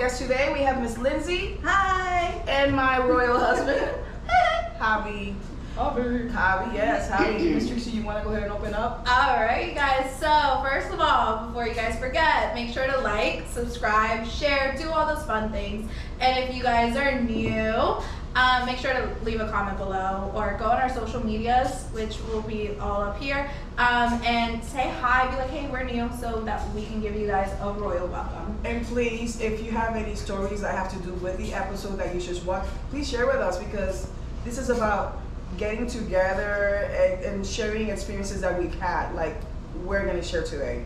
have special guests today. We have Miss Lindsay Hi. and my royal husband, Javi. Javi, yes, Javi. Miss Trixie, you want to go ahead and open up? Alright, you guys. So, first of all, before you guys forget, make sure to like, subscribe, share, do all those fun things. And if you guys are new, um, make sure to leave a comment below or go on our social medias, which will be all up here, um, and say hi. Be like, hey, we're new, so that we can give you guys a royal welcome. And please, if you have any stories that have to do with the episode that you should watch, please share with us because this is about getting together and, and sharing experiences that we've had, like we're gonna share today.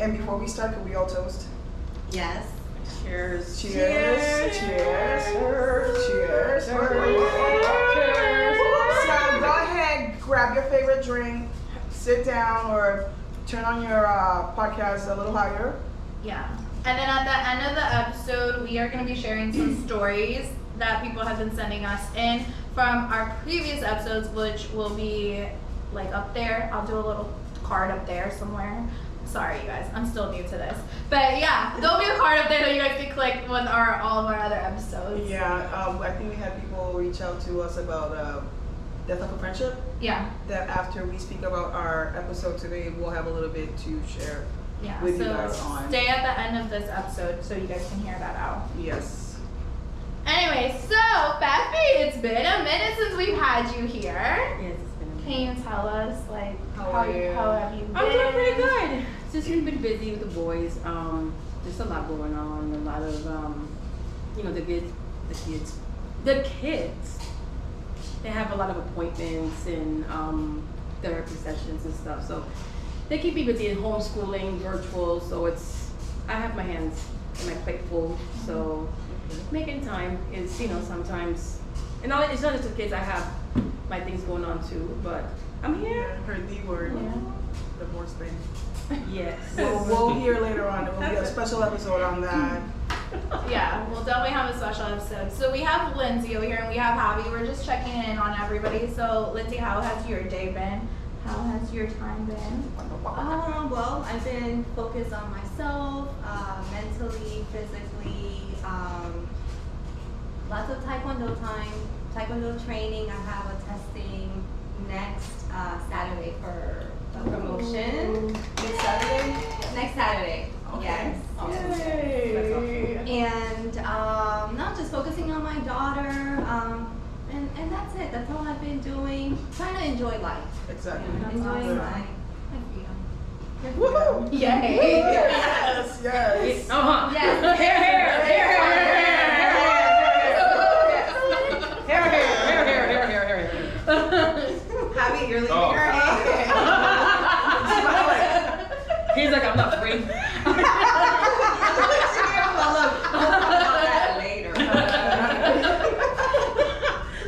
And before we start, can we all toast? Yes. Cheers. Cheers! Cheers! Cheers! Cheers! So go ahead, grab your favorite drink, sit down, or turn on your uh, podcast a little higher. Yeah. And then at the end of the episode, we are going to be sharing some stories that people have been sending us in from our previous episodes, which will be like up there. I'll do a little card up there somewhere. Sorry, you guys. I'm still new to this. But yeah, there'll be a card up there that you guys can click with our all of our other episodes. Yeah, um, I think we had people reach out to us about uh, death of a friendship. Yeah. That after we speak about our episode today, we'll have a little bit to share. Yeah. With you guys on. stay at the end of this episode so you guys can hear that out. Yes. Anyway, so Beffy, it's been a minute since we've had you here. Yes, it's been a minute. Can you tell us like How how, are you? how have you been? I'm doing pretty good. Just been busy with the boys. Um, there's a lot going on. A lot of um, you know, the kids, the kids, the kids. They have a lot of appointments and um, therapy sessions and stuff. So they keep me busy in homeschooling, virtual. So it's I have my hands and my plate full. So making time is you know sometimes, and all, it's not just the kids. I have my things going on too. But I'm here. Her D word, Yeah. divorce thing. Yes. We'll, we'll hear later on. There will be a special episode on that. Yeah, we'll definitely have a special episode. So we have Lindsay over here and we have Javi. We're just checking in on everybody. So Lindsay, how has your day been? How has your time been? Um, well, I've been focused on myself, uh, mentally, physically. Um, lots of taekwondo time, taekwondo training. I have a testing next uh, Saturday for a promotion. This Saturday? Next Saturday. Okay. Yes. Yay. And um, now just focusing on my daughter. Um, and, and that's it. That's all I've been doing. Trying to enjoy life. Exactly. Enjoying Good. my, my freedom. Woohoo! Yay! Yes, yes. Uh huh. Yes. Hair, hair, hair, hair, hair, hair, hair, hair, hair, hair, hair, hair, hair. Javi, you're leaving Oh. her hanging. He's like, I'm not free.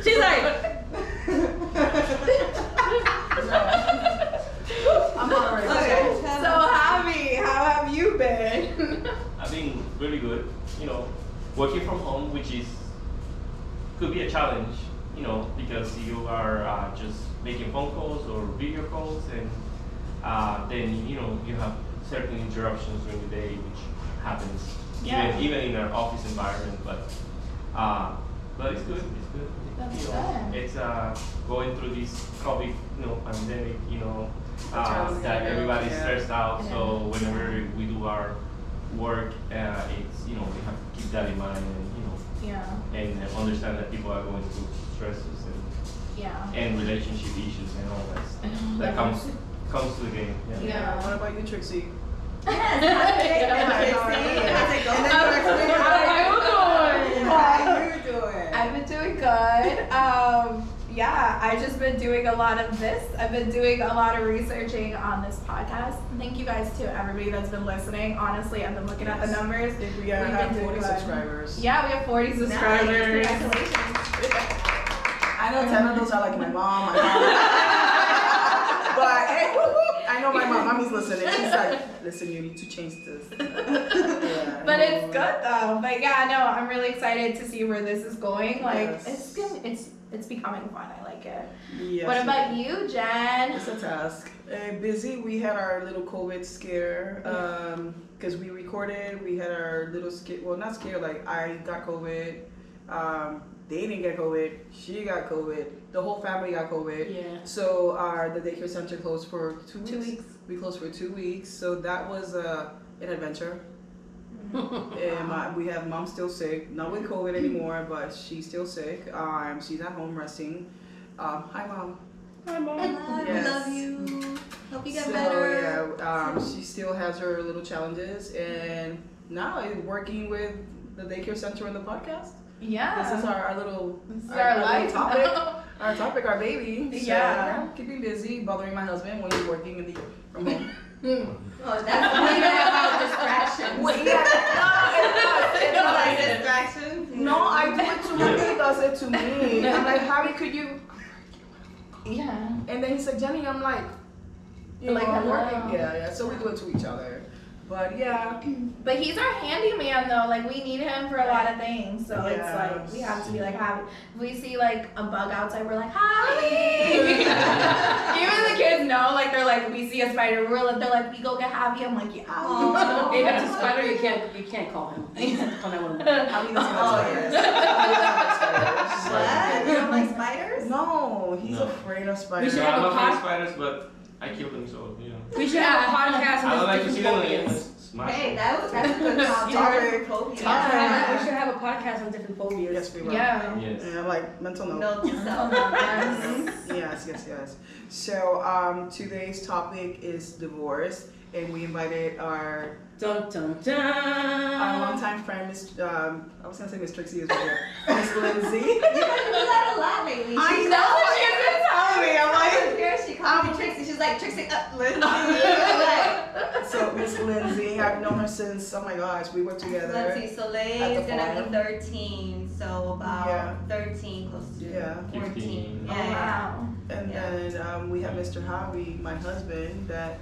She's like, I'm already. Okay. So Javi, how have you been? I've been really good. You know, working from home, which is could be a challenge. You know, because you are uh, just making phone calls or video calls, and uh, then you know you have certain interruptions during the day, which happens Yeah. even even in our office environment. But uh, but it's good. It's good. That's you know, good. It's uh, going through this COVID, you know, pandemic. You know, uh, that everybody's stressed out. Yeah. So whenever we do our work, uh, it's you know we have to keep that in mind and you know Yeah, and understand that people are going through stresses and, yeah. and relationship issues and all that stuff And all that that. comes comes to the game. Yeah. Yeah. What about you, Trixie? How you doing? I've been doing good. Um, yeah, I've just been doing a lot of this. I've been doing a lot of researching on this podcast. Thank you guys to everybody that's been listening. Honestly, I've been looking at the numbers. We We've been have doing 40 subscribers. Yeah, we have 40 subscribers. congratulations I know 10 of those are like my mom, my mom. but hey, woo, woo, I know my mom. Mommy's listening. She's like, listen, you need to change this. Yeah, But I it's good though. But yeah, no, I'm really excited to see where this is going. Like Yes. it's good. It's it's becoming fun. I like it. Yes, what about is. you, Jen? It's a task. Uh, busy. We had our little COVID scare because we recorded. We had our little scare. Well, not scare. Like I got COVID. Um, they didn't get COVID. She got COVID. The whole family got COVID. Yeah. So our the daycare center closed for two weeks. Two weeks. We closed for two weeks. So that was uh, an adventure. and my, we have mom still sick, not with COVID anymore, but she's still sick. Um, she's at home resting. Um, hi mom. Hi, Mom. Love, Yes. love you. Hope you get so better. yeah, um, she still has her little challenges, and now I'm working with the daycare center and the podcast. Yeah. This is our, our little This is our, our our little life. topic. Our topic, our baby. So, Yeah. keeping busy, bothering my husband when he's working in the from home. Oh, that's what about distractions. Wait, yeah, no, it does, it You know, like does. distractions. No, I do it to him. He does it to me. I'm like, Javi, could you? yeah. And then he said, Jenny, I'm like, you Like, know, I'm working. Yeah, yeah. So we do it to each other. But yeah, But he's our handyman though. Like we need him for a lot of things. So it's like we have to be like happy. If we see like a bug outside, we're like, hi. Even the kids know. Like they're like, we see a spider. We're like, they're like, we go get happy. I'm like, yeah. Aw. If it's a spider, you can't you can't call him. You call 911. Javi doesn't Oh, spiders. Javi doesn't like What? You don't like spiders? spiders. No, he's No. afraid of spiders. We spiders. should No, have I'm a not pod- spiders, but I kill them, so you know. We should have a podcast I don't on like to different see them phobias. smash Hey, that was, that's a good topic. Topic. Phobia. We Yeah. should have a podcast on different phobias. Yes, we will. Yeah. Yes. Yeah, like mental note. Note to self. Yes, yes, yes. So um, today's topic is divorce, and we invited our Dun dun dun. our longtime friend, Miss um, I was gonna say Miss Trixie as well, Miss Lindsay. You've been doing that a lot lately. I She's know, she's been telling me, I'm like- here, she called me Trixie. She's like, Trixie, uh, Lindsay. So Miss Lindsay, I've known her since oh my gosh, we were together. Lindsay Soleil At is gonna farm. be 13, so about Yeah. 13, close to Yeah. 14. 15. Yeah, Oh, wow. And Yeah. then um, we have Mr. Javi, my husband, that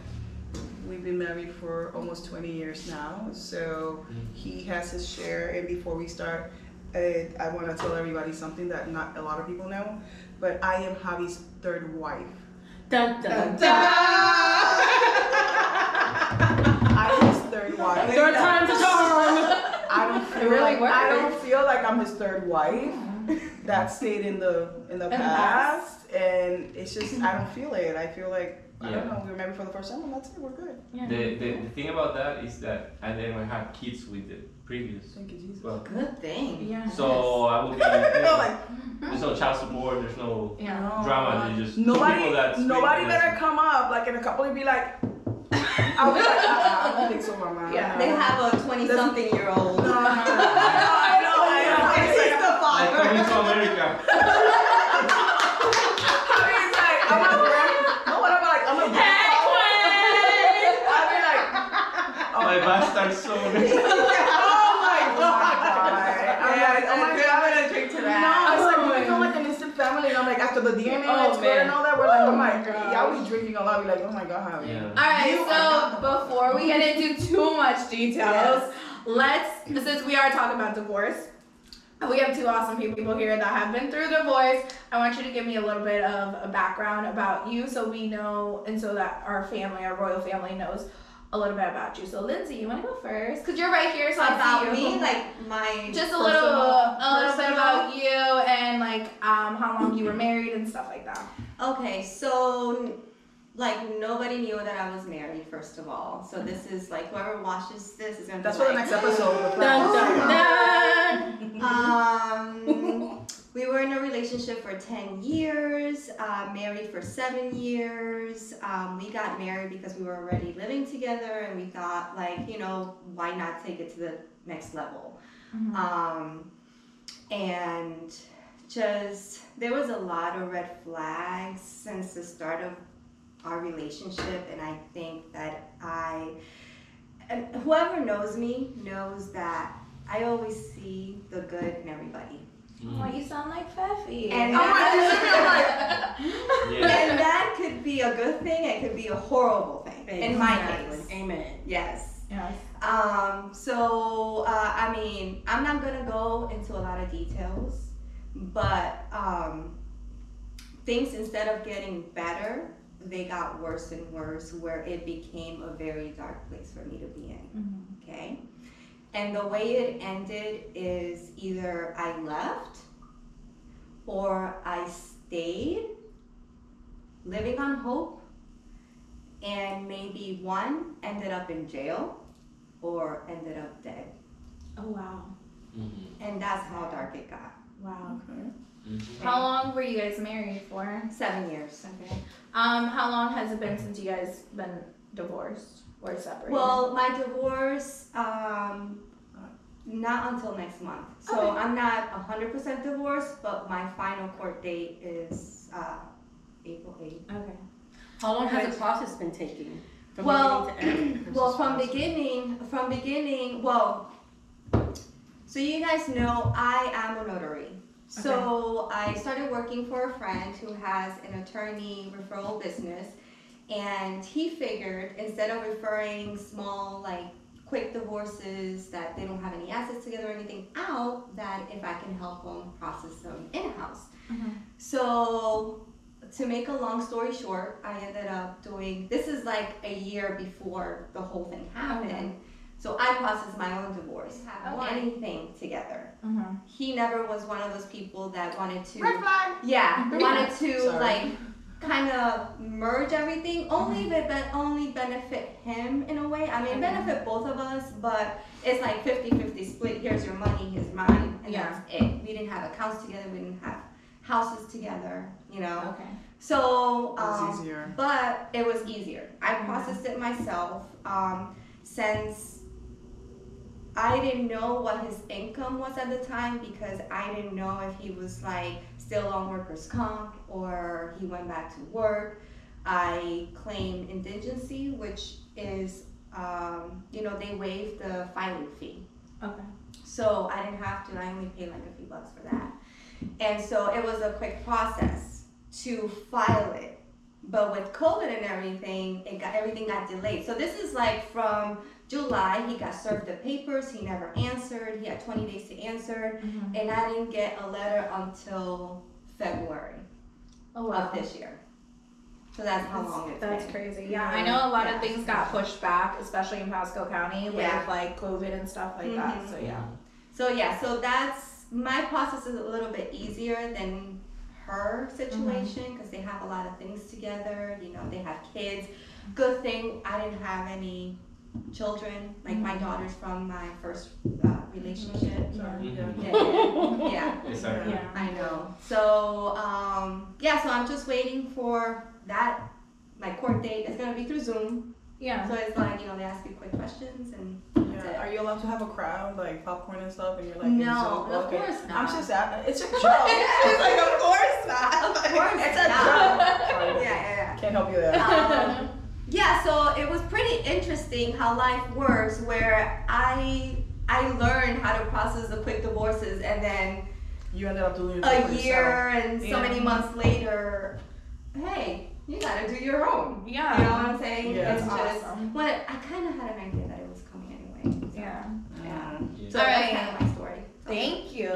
we've been married for almost 20 years now. So he has his share. And before we start, uh, I want to tell everybody something that not a lot of people know, but I am Javi's third wife. Dun dun dun. I'm his third wife. Third time's a charm. I don't feel really like I don't feel like I'm his third wife. That stayed in the in the past, and it's just I don't feel it. I feel like I don't Yeah. know. We were married for the first time, and that's it. We're good. Yeah. The, the, the thing about that is that I never had kids with the previous. Thank you, Jesus. Well, Good thing. Yeah. so I will be. No, like there's no child support. There's no Yeah. drama. There's just nobody. Nobody better come up like in a couple and be like. I'll be like, uh, I don't think so, Mama. Yeah. They have a 20 something year old. No, I know, I know, I know. It's like, He's the Like father. coming to America. My bastard son. Oh, oh my god. I'm like, oh my god. gonna drink to No, it's like we become like an instant family, and I'm like after the DNA Oh, expert and all that, we're like, oh, oh my Oh, god, y'all be drinking a lot. We're like, oh my god, how Yeah. All right, You so before we get into too much details, let's since we are talking about divorce, we have two awesome people here that have been through divorce. I want you to give me a little bit of a background about you, so we know, and so that our family, our royal family, knows a little bit about you. So, Lindsay, you want to go first? Cause you're right here, so I About see you. me, like my just a little, personal- a little bit about you and like um how long you were married and stuff like that. Okay, so like nobody knew that I was married, first of all. So this is like whoever watches this is gonna. That's be for the next episode. The Dun plan. dun dun. Um, we were in a relationship for 10 years, uh, married for seven years. Um, we got married because we were already living together and we thought, like, you know, why not take it to the next level? Um, and just, there was a lot of red flags since the start of our relationship, and I think that I, and whoever knows me knows that I always see the good in everybody. Oh, you sound like Feffy. And Oh my that, Yeah. and that could be a good thing, it could be a horrible thing. In my Exactly. case. Amen. Yes. yes. Um, so, uh, I mean, I'm not gonna go into a lot of details, but um, things instead of getting better, they got worse and worse, where it became a very dark place for me to be in. Okay? And the way it ended is either I left or I stayed living on hope and maybe one ended up in jail or ended up dead. Oh wow. Mm-hmm. And that's how dark it got. Wow. Mm-hmm. How long were you guys married for? Seven years. Okay. Um, how long has it been since you guys been divorced or separated? Well, my divorce, um, not until next month. So Okay. I'm not 100% divorced, but my final court date is uh, April 8th. okay. How long has the process been taking? From Well, to? Well, from beginning, from beginning, well, so you guys know I am a notary. So I started working for a friend who has an attorney referral business, and he figured instead of referring small, like quick divorces that they don't have any assets together or anything out, that if I can help them process them in house. Mhm. So to make a long story short, I ended up doing this is like a year before the whole thing happened. So I processed my own divorce. Have Okay. anything together. Mm-hmm. He never was one of those people that wanted to Red flag. yeah, wanted to Sorry. like kind of merge everything. Only if it be- only benefit him in a way. I mean, Okay. benefit both of us, but it's like 50-50 split. Here's your money, here's mine, and Yeah. that's it. We didn't have accounts together. We didn't have houses together. You know. Okay. So, It was um, easier. but it was easier. I Mhm. processed it myself um, since I didn't know what his income was at the time because I didn't know if he was like still on workers' comp or he went back to work. I claim indigency, which is, um, you know, they waive the filing fee. Okay. So I didn't have to, I only paid like a few bucks for that. And so it was a quick process to file it. But with COVID and everything, it got everything got delayed. So this is like from July, he got served the papers, he never answered, he had 20 days to answer, Mm-hmm. and I didn't get a letter until February Oh of this year. So that's how long it's That's been. crazy. Yeah, I know a lot Yeah. of things got pushed back, especially in Pasco County with Yeah. like COVID and stuff like that. Mhm. So yeah. So yeah, so that's my process is a little bit easier than her situation because they have a lot of things together. You know, they have kids. Good thing I didn't have any children. Like my daughter's from my first uh, relationship. Sorry. Yeah. Yeah. Yeah, yeah, yeah. Yeah. I know. So um, yeah, so I'm just waiting for that. My court date is gonna be through Zoom. Yeah. So it's like you know they ask you quick questions and Yeah. Are you allowed to have a crowd, like popcorn and stuff, and you're like, No, in of Okay. course I'm just at, it's a joke. it's like, of course not. Of course it's a not. joke. Yeah, yeah, yeah. Can't help you there. um, yeah, so it was pretty interesting how life works, where I I learned how to process the quick divorces, and then You ended up doing it a for year and so Yeah. many months later, hey, you gotta do your own. Yeah. You know what I'm saying? Yeah. It's That's just awesum. when I kind of had an idea that it was coming anyway. So, Yeah. Yeah. Yeah. So All that's right. Thank you. so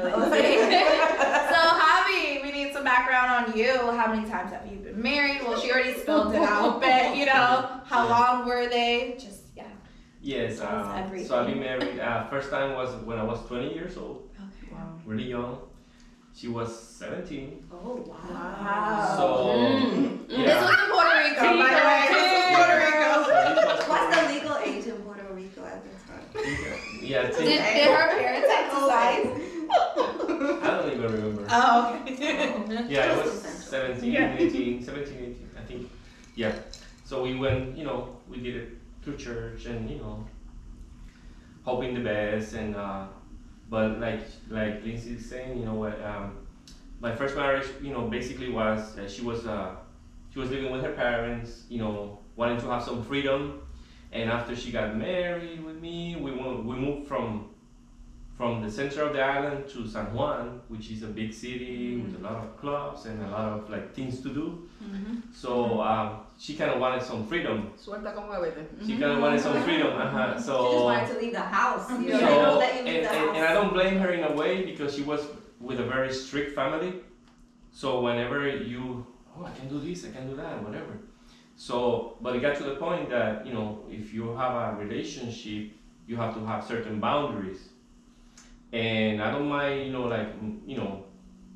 Javi, we need some background on you. How many times have you been married? Well, she already spilled it out, but you know, how long were they? Just yeah. Yes, Tell us everything. so I've been married. Uh, first time was when I was 20 years old, Okay. Wow. really young. She was 17. Oh wow. Wow. So, Mm. This was in Puerto Rico, by the way. This was Puerto Rico. So this was What's the legal age in Puerto Rico at this time? Yeah, Did, did her parents have to sign? I don't even remember. Oh, okay. Yeah, it was Essential. 17, Yeah. 18, 17, 18, I think. Yeah. So we went, you know, we did it through church and, you know, hoping the best and, uh, but like, like Lindsay's saying, you know, what, um, my first marriage, you know, basically was, uh, she was, uh, she was living with her parents, you know, wanting to have some freedom. And after she got married with me, we went, we moved from from the center of the island to San Juan, which is a big city with a lot of clubs and a lot of like things to do. So um, she kind of wanted some freedom. Suelta como muévete. She kind of wanted some freedom. Uh-huh. She just wanted to leave the house. You know, so they don't let you and, and, house. and I don't blame her in a way because she was with a very strict family. So whenever you, oh, I can do this, I can do that, whatever. So, but it got to the point that you know, if you have a relationship, you have to have certain boundaries. And I don't mind, you know, like you know,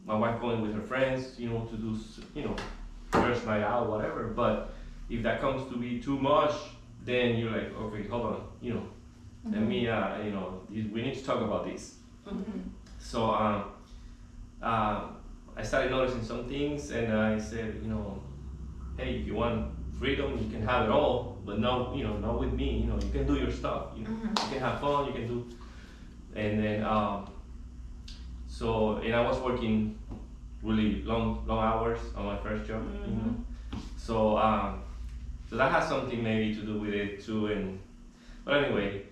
my wife going with her friends, you know, to do, you know, first night out, whatever. But if that comes to be too much, then you're like, okay, hold on, you know, let me, uh, you know, we need to talk about this. So um, uh, I started noticing some things, and I said, you know, hey, if you want freedom, you can have it all, but no, you know, not with me. You know, you can do your stuff. You, know, you can have fun. You can do, and then um, so and I was working really long long hours on my first job. You know, so um, so that has something maybe to do with it too. And but anyway,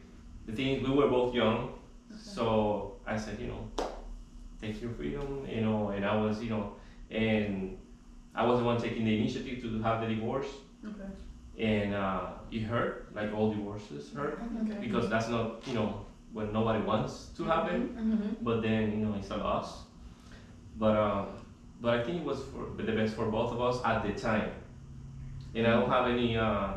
the thing is, we were both young, so I said, you know, take your freedom, you know, and I was, you know, and I was the one taking the initiative to have the divorce, Okay. and uh, it hurt, like all divorces hurt, Okay. because that's not, you know, what nobody wants to happen, Mm-hmm. but then, you know, it's a loss. But um, but I think it was for the best for both of us at the time, and I don't have any uh,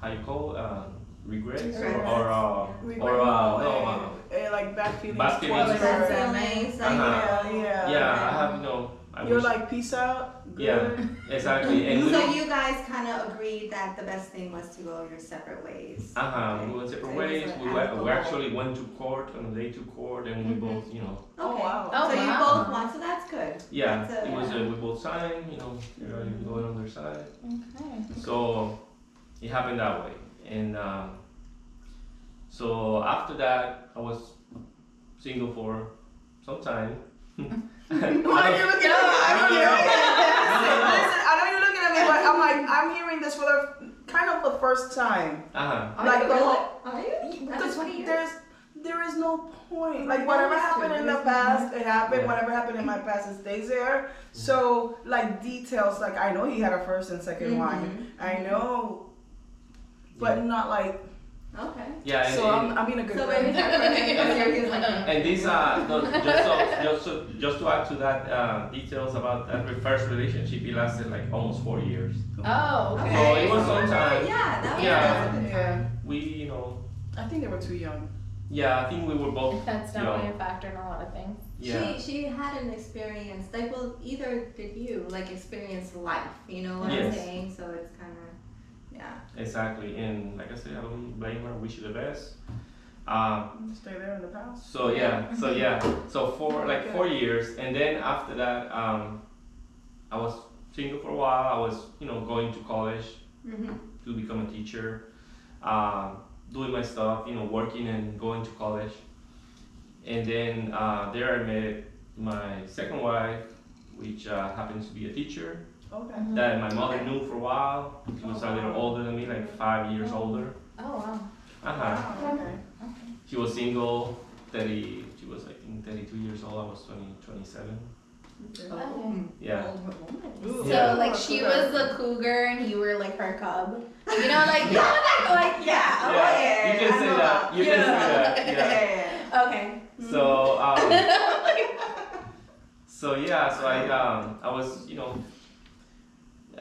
how you call uh, regrets or, Regrets. or uh, We or uh, no, no. Uh, like bad feelings. Bad feelings. towards Bad her. like, Uh-huh. Yeah, yeah. yeah, I have you know. I You're wish- like peace out. Good. Yeah, exactly. And So don't- you guys kind of agreed that the best thing was to go your separate ways. Uh-huh. We went separate So ways. We, went, we actually went to court on the day to court, and we Mhm. both, you know, Oh, wow. Oh, so you both won, so that's good. yeah, That's a- it was. Uh, we both signed, you know, everybody going on their side. Okay. So it happened that way, and um, so after that, I was single for some time. Why are you looking at me? Listen, I know you're looking at me, but I'm like, I'm hearing this for the kind of the first time. Uh-huh. Are Like you the really? whole- Are you? Because After 20 years? there's there is no point. Like whatever happened in the past, it happened. Yeah. Whatever happened in my past, it stays there. So like details, like I know he had a first and 2nd Mhm. one. I know, but not like. Okay. Yeah, and, So and, I'm, I'm being a good So girl. maybe that's what he was like. and this, uh, no, just, so, just, so, just to add to that uh, details about that first relationship, it lasted like almost four years. Oh, So okay. it was some time. Yeah, that was Yeah. that's a good time. Yeah, We, you know, I think they were too young. yeah, I think we were both. That's you definitely know, a factor in a lot of things. Yeah. She she had an experience like well either did you like experience life you know what I'm Yes. saying so it's kind of yeah Exactly, and like I said, I don't blame her. Wish you the best. Um, Stay there in the past. so yeah, so yeah, so for like four years, and then after that, um, I was single for a while. I was, you know, going to college mm-hmm. to become a teacher, um, doing my stuff, you know, working and going to college. And then uh, there I met my second wife, which uh, happens to be a teacher Okay. that my mother knew for a while. She was a little older than me, like five years older. Oh wow. Uh-huh. Wow, okay. She was single, 30, she was I think 32 years old, I was 20, 27. okay. Okay. Yeah. old woman So Yeah. like she was the cougar and you were like her cub. You know, like you know, like, like yeah. Oh, yeah, yeah, you can I say that. that. You can say Yeah. that. Yeah. yeah Okay. So, um, so yeah, so I, um, I was, you know,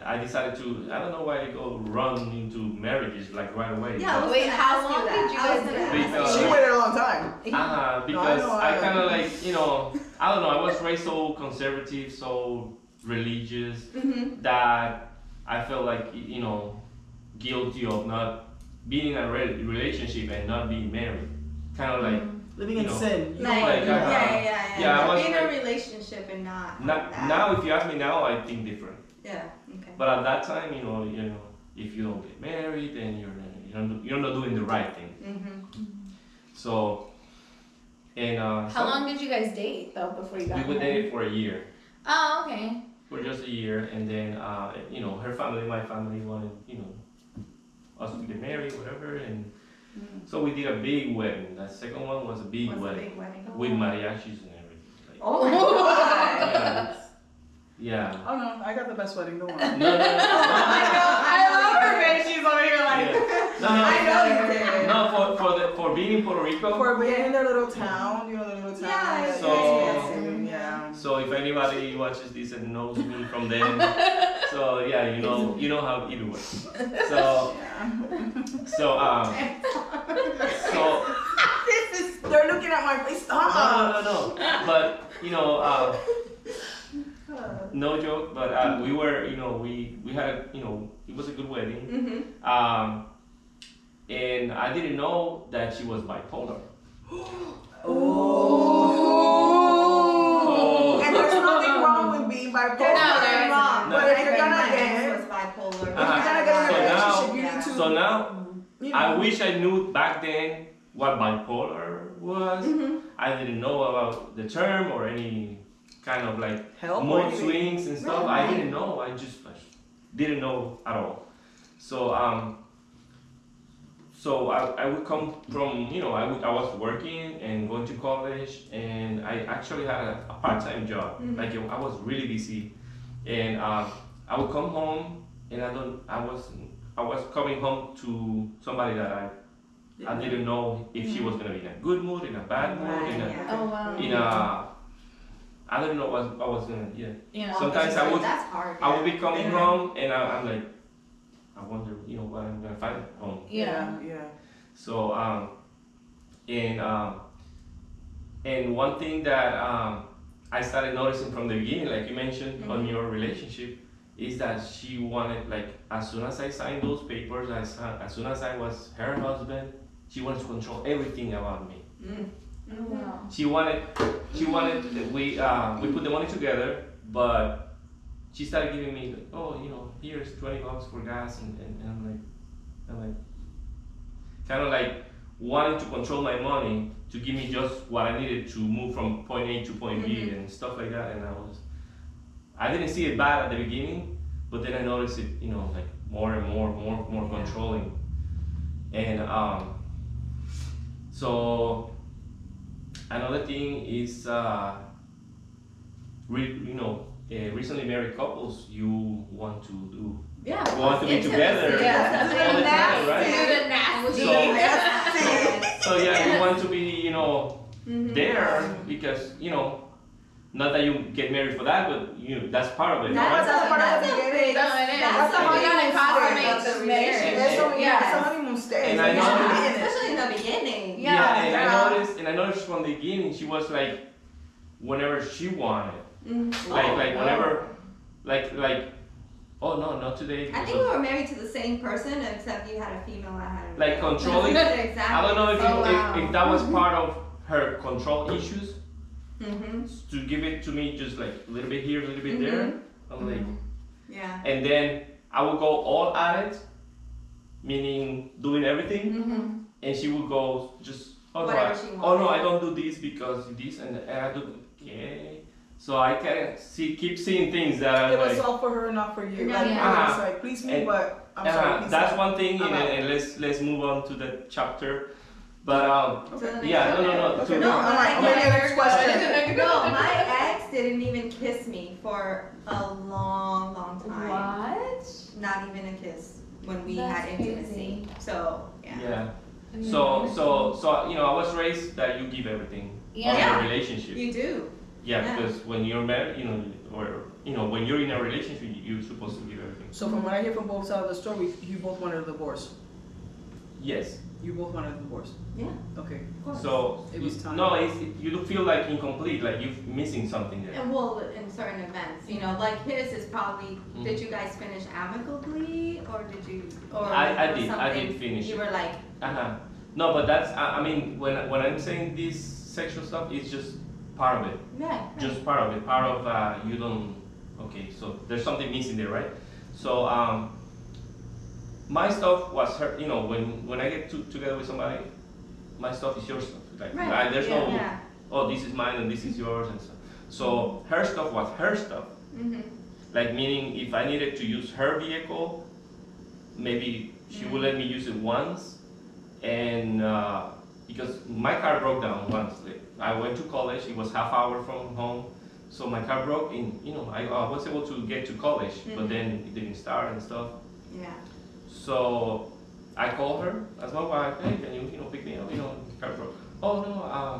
I decided to, I don't know why I go run into marriages like right away. yeah I Wait, how long did you guys gonna do ask that? you Because- She waited a long time. Uh-huh, because know, I I kind of like, you know, I don't know, I was raised so conservative, so religious Mhm. that I felt like, you know, guilty of not being in a re- relationship and not being married. Kind of like, Living You in know, sin. You Like, like, what? uh-huh. yeah, yeah, yeah, Yeah, I was in a relationship and not now, like that. now if you ask me now, I think different. Yeah. Okay. But at that time, you know, you know, if you don't get married, then you're you're not, you're not doing the right thing. Mm-hmm. So, and uh, How long did you guys date though before you got married? we dating for a year, Oh, okay. for just a year, and then uh, you know, her family, my family wanted, you know, us to get married, whatever, and so we did a big wedding. That second one was a big Was a wedding big wedding. with mariachis and everything. Like, Oh my god. Yeah, yeah. Oh no, I got the best wedding. Don't No, worry. no, no, no, I know. I love her face. She's over here like. Yeah. No, no, I know you did. No, for for the for being in Puerto Rico. For being in their little town, you know, the little town. Yeah, that- So- that's yeah. So if anybody watches this and knows me from then, So yeah, you know, you know how it works. So, so um, so this is. They're looking at my face. no, Uh-uh. no, no, no. But you know, uh, no joke. But uh, we were, you know, we we had, a, you know, it was a good wedding. Mm-hmm. Um, and I didn't know that she was bipolar. Oh. And there's nothing wrong with being bipolar. No, there isn't. wrong. No. But if you're gonna get, was bipolar. if Uh-huh. you're gonna get in a So now- relationship, you need to. So now you know, I wish I knew back then what bipolar was. Mm-hmm. I didn't know about the term or any kind of like help or mood swings and stuff. I didn't know. I just like, didn't know at all. So um, so I, I would come from you know I, would, I was working and going to college and I actually had a, a part time job. Like I was really busy, and um, I would come home and I don't I was I was coming home to somebody that I I didn't know if she was gonna be in a good mood, in a bad mood, in a Right, Oh wow. in a I don't know what I was gonna yeah. You know. Sometimes I would That's hard. I would be coming Yeah. home and I, I'm like I wonder you know what I'm gonna find at home. Yeah. Yeah. yeah. So um and um and one thing that um I started noticing from the beginning, like you mentioned on your relationship, is that she wanted like as soon as I signed those papers, as, as soon as I was her husband, she wanted to control everything about me. Oh wow. She wanted, she wanted we uh, we put the money together, but she started giving me like, oh, you know, here's twenty bucks for gas, and, and, and I'm like, I'm like, kind of like wanting to control my money to give me just what I needed to move from point A to point B and stuff like that, and I was, I didn't see it bad at the beginning, but then I noticed it, you know, like more and more, more, more controlling, and um, so another thing is uh, re, you know uh, recently married couples you want to do Yeah. want to be Intimacy. together Yeah. all the time right The nasty. So- so yeah you want to be you know Mhm. there because you know not that you get married for that but you know that's part of it No, right? that's part of that's the a beginning. big- No, it is. That's a You gotta honeymoon consummate stage. the marriage. Eso, yeah, Yeah. It's a stage. And like, I it's know- Especially in the beginning. Yeah. yeah and yeah. I noticed and I noticed from the beginning she was like whenever she wanted Mhm. like like whenever like like oh no not today I think because- we were married to the same person, except you had a female, I had a Like male. controlling- exactly. I don't know if, Oh, it, wow. if, if that was part of her control issues Mm-hmm. to give it to me just like a little bit here, a little bit there. I'm like, Yeah. and then I would go all at it, meaning doing everything, Mm-hmm. and she would go just oh no, Whatever I, oh no. I don't do this because this and, and I do okay. So I can see keep seeing things that It was like. all for her, not for you. Yeah. Like, Yeah. it's like, please me, And- but I'm uh, sorry. please that's not. one thing, and, I'm and let's let's move on to the chapter. But um, So the next yeah, no, no, no. Okay, no, I'm like, I'm gonna next question. No, my ex didn't even kiss me for a long, long time. What? Not even a kiss when we That's had intimacy. So yeah. Yeah. So so so you know I was raised that you give everything Yeah. on Yeah. a relationship. You do. Yeah, Yeah. because when you're married, you know, or you know when you're in a relationship, you're supposed to give everything. So from what I hear from both sides of the story, you both wanted a divorce. Yes. You both wanted a divorce. Yeah. Okay. Of course. So It was time. no, it's, you do feel like incomplete, like you're missing something there. And well, in certain events, you know, like his is probably. Mhm. Did you guys finish amicably, or did you? Or I- I did. I did finish You were like, Uh-huh. No, but that's I, I mean when when I'm saying this sexual stuff, it's just part of it. yeah. just part of it. Part of uh, you don't. Okay, so there's something missing there, right? So um, my stuff was her. You know, when when I get to, together with somebody, my stuff is your stuff. Like Right. I, there's no. Yeah. Oh, this is mine and this is yours and stuff. So her stuff was her stuff. Mm-hmm. Like meaning, if I needed to use her vehicle, maybe she would let me use it once, and uh, because my car broke down once. Like, I went to college. It was half hour from home, so my car broke. In you know, I, I was able to get to college, but Mhm. then it didn't start and stuff. Yeah. So I called her as my wife. Hey, can you you know pick me up? You know, car broke. Oh no, um,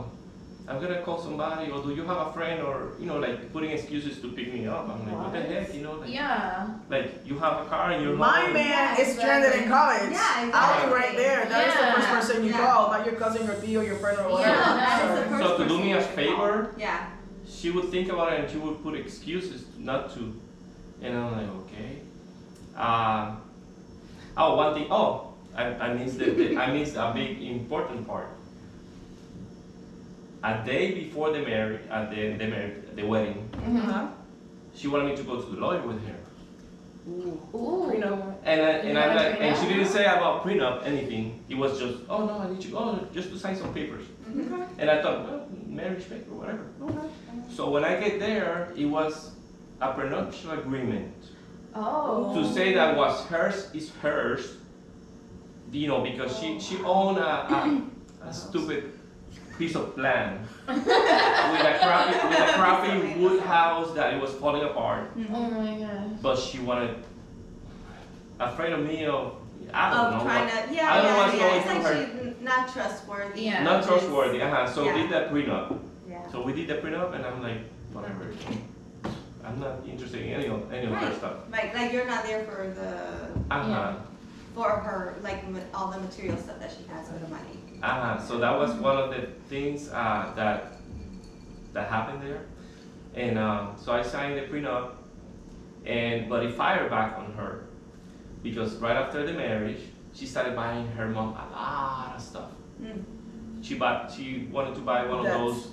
I'm gonna call somebody, or do you have a friend, or you know, like putting excuses to pick me up. I'm like, what the What? heck, you know, like, Yeah. like you have a car and you're My man Yeah, is stranded in college. Yeah, I'll be right there. That is the first person you Yeah. call, not your cousin, your tío, your friend, or whatever. Yeah, that is the So- first So to do me a you call. favor, Yeah. she would think about it and she would put excuses not to, and I'm like, okay. Uh, oh, one thing. Oh, I, I missed the, the I missed a big important part. A day before the marriage, at the the marriage, the wedding, Uh-huh. she wanted me to go to the lawyer with her. Ooh. Ooh. Prenup. And I, and I'm like, and she didn't say about prenup anything. It was just, oh no, I need you, oh, just to sign some papers. Okay. And I thought, well, marriage paper, whatever. Okay. So when I get there, it was a prenuptial agreement Oh. to say that what's hers is hers. You know, because she she owned a, a, a stupid piece of land with a crappy with a crappy wood house that it was falling apart. Oh my gosh. But she wanted, afraid of me of I don't Of know. trying what- to, yeah, I don't know yeah, what's yeah. going It's through her. actually n- not trustworthy. Yeah. Not trustworthy. Uh-huh. So Yeah. did that prenup. Yeah. So we did the prenup, and I'm like, whatever. I'm not interested in any of any of her Right. stuff. Like, like you're not there for the, Uh huh. For her, like all the material stuff that she has with the money. Uh huh. So that was one of the things uh, that that happened there, and um, so I signed the prenup, and but it fired back on her because right after the marriage, she started buying her mom a lot of stuff. Mm. She bought. She wanted to buy one of That's- those.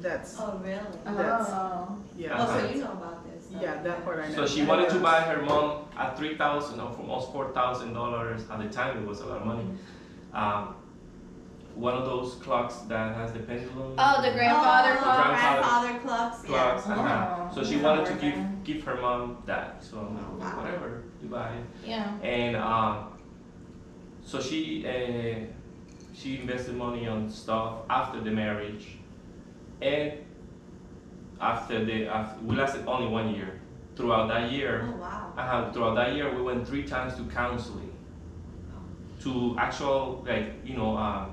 That's, Oh, really? That's- Oh. yeah. Oh, so you know about this? so- Yeah, that part I know. So she wanted to buy her mom a three thousand or almost four thousand dollars at the time. It was a lot of money. Um, one of those clocks that has the pendulum. Oh, the grandfather Oh, clock. Grandfather Grandfather clocks, yeah. uh-huh. Wow. So she Yeah. wanted to give give her mom that. So I'm like, Oh, wow. whatever, you buy it. Yeah. And um, so she uh, she invested money on stuff after the marriage, and after the after, we lasted only one year. Throughout that year, Oh, wow. uh, throughout that year, we went three times to counseling, to actual like you know uh,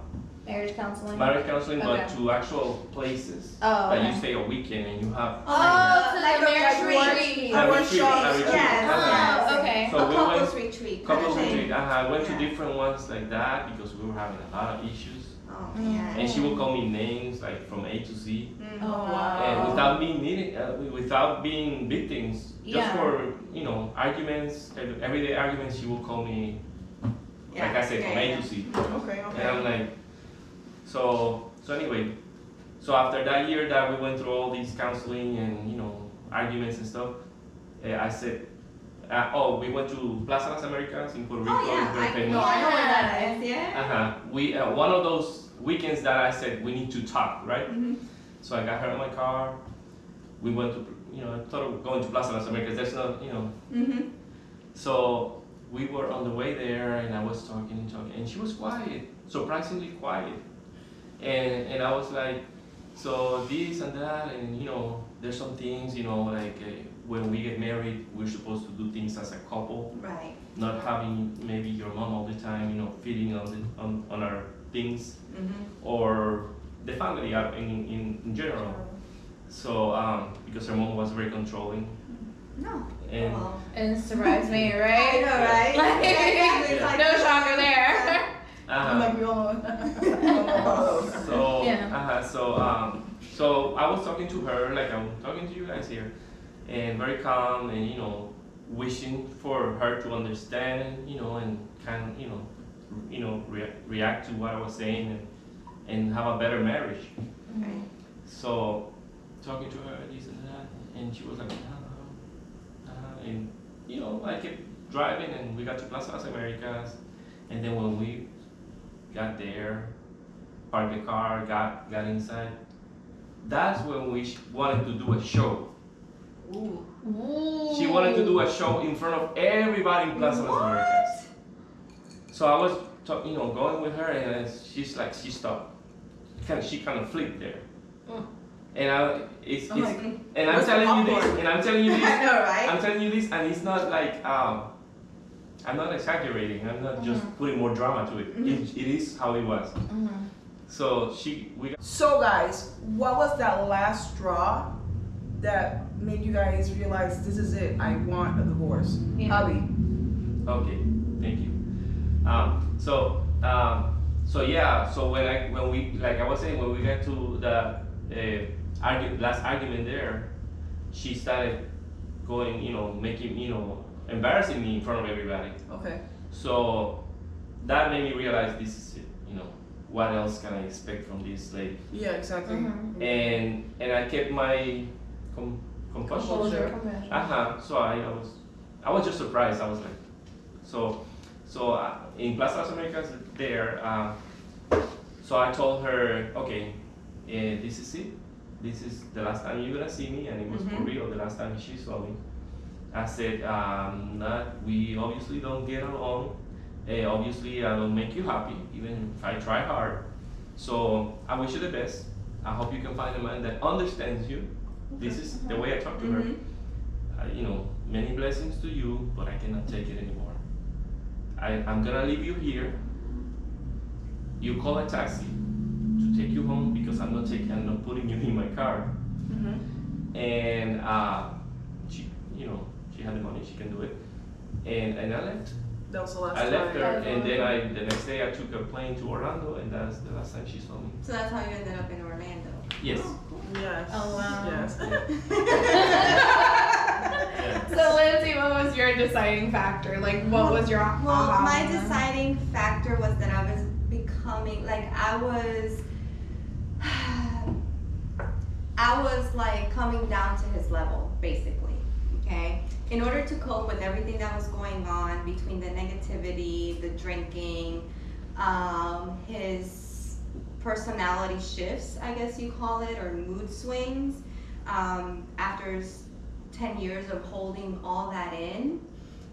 Marriage counseling. marriage counseling, but to actual places Oh, that you stay a weekend and you have. Oh, to like the a marriage retreat. retreat. A I want retreat, shops. a retreat. Yes, uh-huh. Oh, okay. So a we couples went retreat. couples retreat. thing. Uh-huh. I went Yeah. to different ones like that because we were having a lot of issues. Oh, Mm. yeah. And she would call me names like from A to Z, Mm. Oh, wow. and without me needing, uh, without being victims, just Yeah. for you know arguments, everyday arguments, she would call me like I said yeah, from yeah. A to Z. Okay, okay. And I'm like, so, so anyway, so after that year that we went through all these counseling and, you know, arguments and stuff, eh, I said, uh, oh, we went to Plaza Las Americas in Puerto Rico. Oh, yeah. it's very I, famous. no, I know where that is, yeah. Uh-huh. We, uh, one of those weekends that I said, we need to talk, right? Mhm. So I got her in my car. We went to, you know, I thought of going to Plaza Las Americas. There's no, you know, Mhm. so we were on the way there, and I was talking and talking, and she was quiet, surprisingly quiet. And and I was like, so this and that, and you know, there's some things, you know, like uh, when we get married, we're supposed to do things as a couple, Right. not having maybe your mom all the time, you know, feeding on the, on, on our things, Mhm. or the family in, in, in general. So um, because her mom was very controlling, No. and Well, And surprise me, I right? know, right? Like- Exactly, it's like- No shocker there. uh, I'm like, we all know. So, Yeah. uh, so, um, so I was talking to her like I'm talking to you guys here, and very calm, and you know, wishing for her to understand, you know, and kind of, you know, r- you know, rea- react to what I was saying, and and have a better marriage. Right. So, talking to her this and that, and she was like, uh, uh, and you know, I kept driving, and we got to Plaza Las Americas, and then when we got there, parked the car, got got inside. That's when we sh- wanted to do a show. Ooh. Ooh. She wanted to do a show in front of everybody in Plaza Las Americas. So I was, talk, you know, going with her, and then she's like, she stopped. Kind of, she kind of flipped there. Mm. And I, it's, I'm it's like, and I'm where's the telling you this, and I'm telling you I this, know, right? I'm telling you this, and it's not like, um, I'm not exaggerating. I'm not just Mhm. putting more drama to it. Mhm. it. It is how it was. Mhm. so she we So guys, what was that last straw that made you guys realize this is it? I want a divorce. Yeah. Abby. Okay, thank you. Um, so, um, so yeah, so when I when we like I was saying when we got to the uh, argu- last argument there, she started going, you know, making, you know, embarrassing me in front of everybody. Okay. So that made me realize this is it. You know, what else can I expect from this lady? Yeah, exactly. Mhm. And and I kept my com- composure. Composure. Composure. Uh huh. So I, I was, I was just surprised. I was like, so, so uh, in Plaza Las Americas there. Uh, so I told her, okay, uh, this is it. This is the last time you're gonna see me, and it was for Mhm. real. The last time she saw me, I said, um, not. We obviously don't get along. Uh, obviously, I don't make you happy, even if I try hard. So I wish you the best. I hope you can find a man that understands you. This is the way I talk to her Mhm. uh, you know, many blessings to you, but I cannot take it anymore. I, I'm gonna leave you here. You call a taxi to take you home because I'm not taking, I'm not putting you in my car. Mhm. And uh, she, you know, she had the money, she can do it. And and I left. That was the last I left time. her, and then I the next day I took a plane to Orlando, and that's the last time she saw me. So that's how you ended up in Orlando. Yes. Yes. Oh, wow. Yes. Yeah. So Lindsay, what was your deciding factor? Like, what was your Well, aha my moment? deciding factor was that I was becoming like I was I was like coming down to his level basically. Okay? In order to cope with everything that was going on between the negativity, the drinking, um, his personality shifts, I guess you call it, or mood swings, um, after s- 10 years of holding all that in,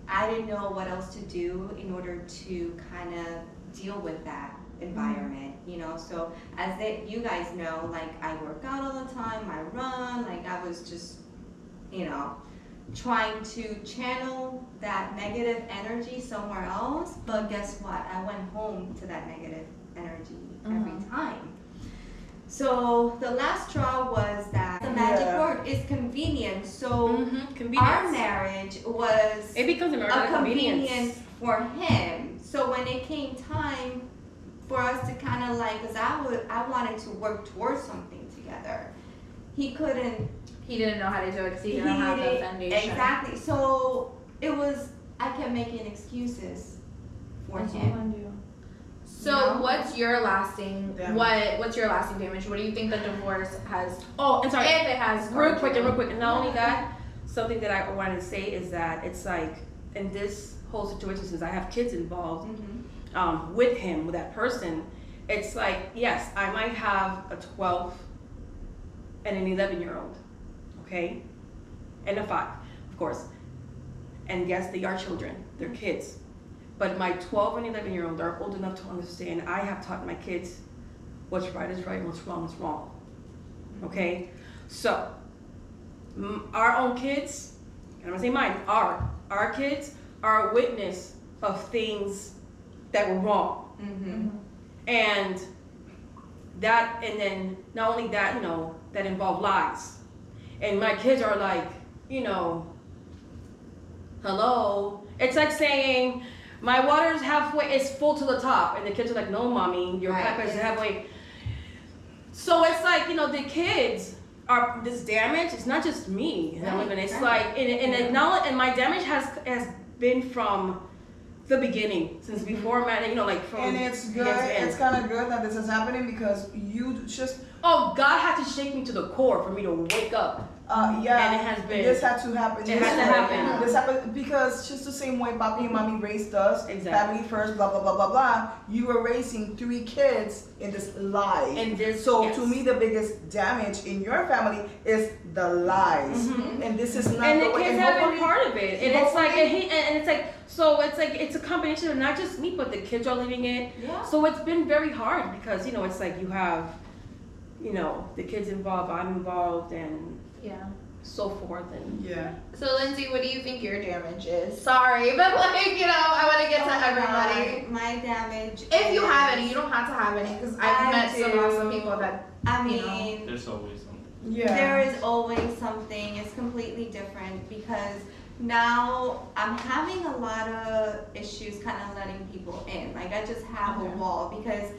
I didn't know what else to do in order to kind of deal with that environment, mm-hmm. you know. So as they, you guys know, like I work out all the time, I run, like I was just, you know, trying to channel that negative energy somewhere else. But guess what? I went home to that negative energy every mm-hmm. time. So the last straw was that the magic Yeah. word is convenient. So Mm-hmm. our marriage was It becomes a a matter convenience convenience. for him. So when it came time for us to kind of like, cause I would, I wanted to work towards something together. He couldn't. He didn't know how to do it because he didn't have the didn't- foundation. Exactly. So it was. I kept making excuses for him. So No. what's your lasting Damage. what what's your lasting damage? What do you think the divorce has Oh, and sorry. if it has real quick and real quick and not only that something that i wanted to say is that it's like in this whole situation since i have kids involved Mhm. um, with him with that person it's like yes i might have a 12 and an 11 year old okay and a 5 of course and yes they are children they're kids but my 12 and 11 year old are old enough to understand i have taught my kids what's right is right and what's wrong is wrong okay? So m- our own kids and i'm gonna say mine our our kids are a witness of things that were wrong. Mhm. and that and then not only that you know that involve lies. And my kids are like you know hello? It's like saying my water is halfway it's full to the top and the kids are like no mommy your Right, cup is yeah. halfway so it's like you know the kids are this damage it's not just me Right, and it's right. like and, and it not and my damage has has been from the beginning since mm-hmm. before man you know like from And it's good. beginning to end. It's kind of good that this is happening because you just Oh, God had to shake me to the core for me to wake up. Uh, yeah, And it has been- This had to happen. it this to happen. This happened because just the same way Papi and Mommy raised us, Exactly. family first, blah blah blah blah blah. You were raising three kids in this lie. And this- so yes. to me, the biggest damage in your family is the lies, Mhm. and this is not and the the kids have been part of it. And it's like, and, he, and and it's like, so it's like, it's a combination of not just me, but the kids are living it. Yeah. So it's been very hard because, you know, it's like you have, you know, the kids involved, I'm involved, and Yeah. so forth and Yeah. So Lindsay, what do you think your damage is? Sorry, but like you know, I want to get Oh to my everybody. God, My damage. If you have any, you don't have to have any because I've I met some do. awesome people that I you know. mean, There's always something. Yeah. There is always something. It's completely different because now I'm having a lot of issues kind of letting people in. Like I just have Okay. a wall because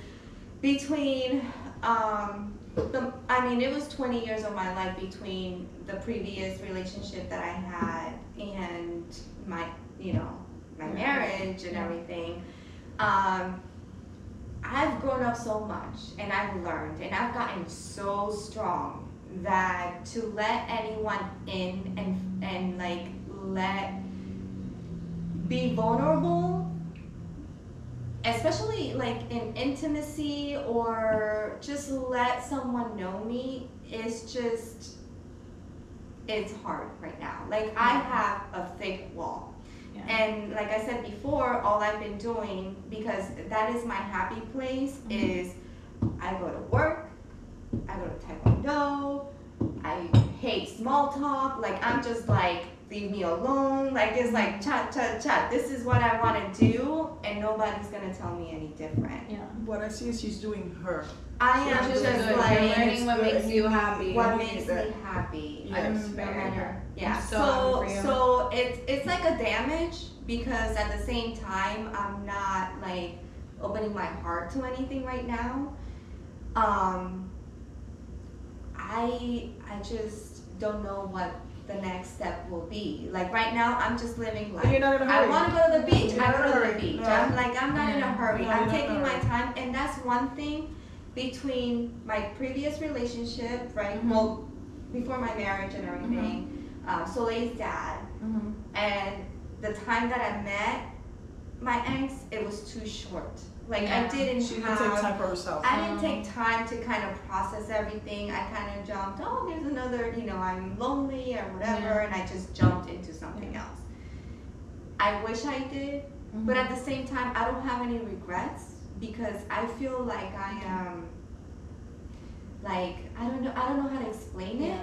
between um the I mean it was 20 years of my life between the previous relationship that I had and my you know my marriage and everything. Um I've grown up so much and I've learned and I've gotten so strong that to let anyone in and and like let be vulnerable especially like in intimacy or just let someone know me is just it's hard right now. Like i have a thick wall. Yeah. and like i said before all i've been doing because that is my happy place mm-hmm. is i go to work i go to taekwondo i hate small talk like i'm just like leave me alone like it's like chat chat chat this is what i want to do and nobody's gonna tell me any different yeah. What I see is she's doing her. i Yeah, am which just is good. like You're learning what good. makes you happy. what makes need me happy Yes. no Very matter yeah I'm so so happy so it's it's like a damage because at the same time i'm not like opening my heart to anything right now um i i just don't know what the next step will be like right now i'm just living life you're not in a hurry. I want to go to the beach. You're I go to the beach. No. I'm like I'm not in a hurry. No, I'm you're not in taking my time, and that's one thing between my previous relationship, right? Mhm. Well, before my marriage and everything, uh, Soleil's dad, Mm-hmm. and the time that I met my ex, it was too short. Like I didn't She didn't have. take time for herself. I didn't take time to kind of process everything. I kind of jumped, oh, there's another, you know, I'm lonely or whatever, Yeah. and I just jumped into something else. I wish I did, but at mm-hmm. the same time, I don't have any regrets because I feel like I am, like, I don't know, I don't know how to explain it,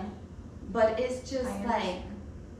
but it's just I like,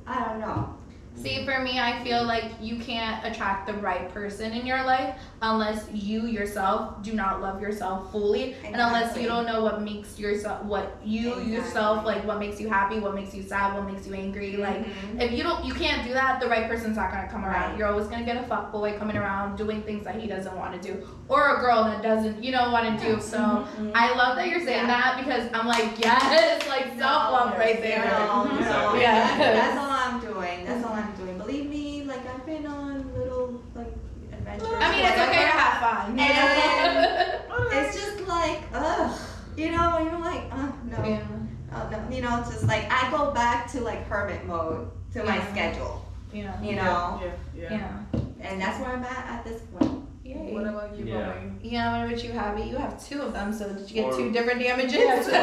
I don't know. See, for me, I feel like you can't attract the right person in your life unless you yourself do not love yourself fully, and unless you don't know what makes yourself, what you yourself like, what makes you happy, what makes you sad, what makes you angry. Like, Mhm. if you don't, you can't do that. The right person's not gonna come around. Right. You're always gonna get a fuck boy coming around doing things that he doesn't want to do, or a girl that doesn't, you know, want to do. So I love that you're saying Yeah. that because I'm like, yes, like self love right there. No, no, Exactly. Yeah. That's all I'm doing. That's all I'm doing. Believe me, like I've been on little like adventures. I mean, it's okay to have fun. And it's just like, ugh, you know, you're like, ugh, no, yeah. oh, no, you know, it's just like I go back to like hermit mode to my Yeah. schedule, Yeah. you know, Yeah, yeah. Yeah. and that's where I'm at at this point. Yay. What about you, Yeah. Bobby? Yeah, what about you, Abby? You have two of them, so did you get Or- two different damages? Yes, I'm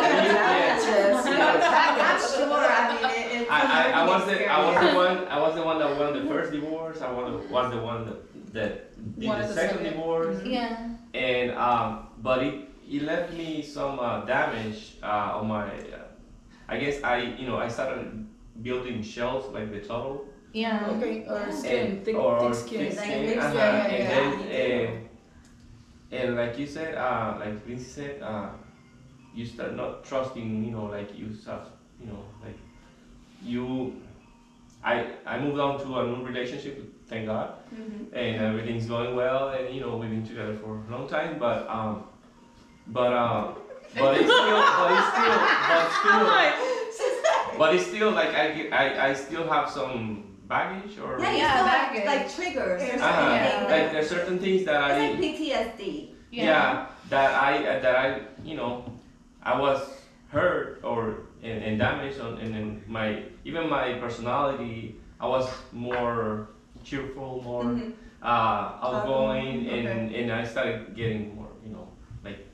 sure. I mean, it, it's. I, I, I was the I was the one I was the one that won the first divorce. I was the, was the one that, that did Wanted the the second second. divorce. yeah. and um, but it, it left me some uh, damage uh, on my. Uh, I guess I you know I started building shells like the turtle Yeah. Okay, or skin, and thick, or thick skin. thick skin, thick uh-huh, skin, yeah, and yeah, then me and, and like you said, uh, like Lindsay said, uh, you start not trusting, you know, like you start, you know, like you. I I moved on to a new relationship, thank God Mhm. and everything's going well and you know we've been together for a long time but um but um but it's still but it's still but still but it's still like I, I I still have some baggage or Yeah, Yeah, baggage. have like triggers. There's uh-huh. certain Yeah. things like that- there's certain things that It's I like PTSD. yeah, that I uh, that I you know I was hurt or and, and damaged on and, then my even my personality I was more cheerful more Mhm. uh, outgoing Outgoing, and, and I started getting more, you know, like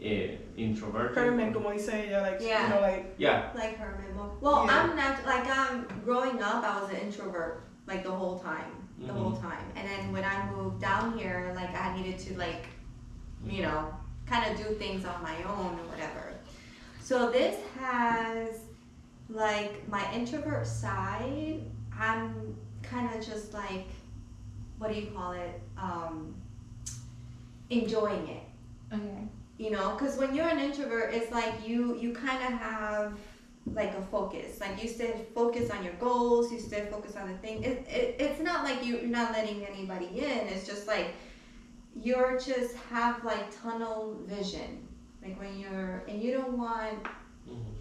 eh, introverted. Herman, como dice ella, like, Yeah. you know, like, Yeah, Like hermit mode. Well, Yeah. I'm not like I'm growing up. I was an introvert like the whole time, the whole Mhm. time. And then when I moved down here, like I needed to like, you know, kind of do things on my own or whatever. So this has like my introvert side, I'm kind of just like, what do you call it? Um, enjoying it. Okay. You know, because when you're an introvert, it's like you you kind of have like a focus. Like you stay focused on your goals. You stay focused on the thing. It, it it's not like you, you're not letting anybody in. It's just like you're just have like tunnel vision. Like when you're and you don't want Mhm.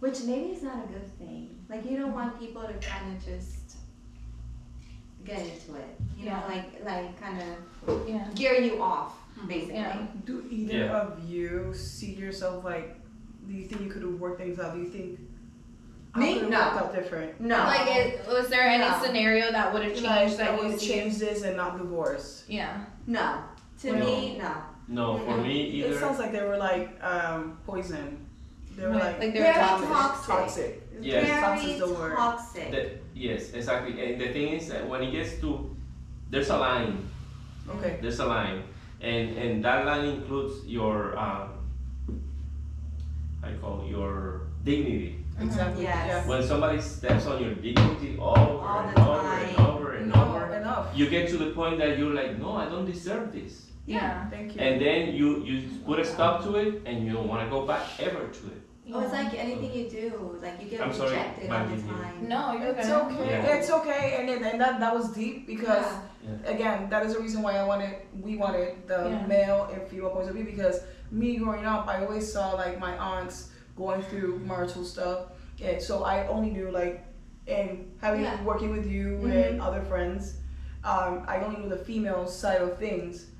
which maybe is not a good thing. Like you don't want people to kind of just get into it. You know, Yeah. like like kind of Yeah. gear you off, basically. Yeah. Do either Yeah. of you see yourself like? Do you think you could have worked things out? Do you think? how Me? could it No. worked out different. No. Like, it, was there any No. scenario that would have changed Like, I that you would see? change this and not divorce. Yeah. no. To No. me, no. No, for me either. It either. sounds like they were like um, poison. They were Right, like, like they were Very toxic. toxic. Toxic. Yes. Very is the word. toxic. The- yes, exactly. And the thing is that when it gets to, there's a line. Okay. There's a line, and and that line includes your um, how you call it, your dignity. Exactly. Yes. When somebody steps on your dignity over All and the over and over and No, over, enough. you get to the point that you're like, no, I don't deserve this. Yeah. Thank you. And then you you put a stop to it, and you don't want to go back ever to it. Oh, it's like anything you do, like you get I'm sorry, rejected my all the video. time. No, you're it's good. okay. Yeah. It's okay. And then, and that that was deep because Yeah. again, that is the reason why I wanted we wanted the Yeah. male and female points of view because me growing up, I always saw like my aunts going through marital stuff, and so I only knew like, and having Yeah. working with you Mhm. and other friends, um, I only knew the female side of things.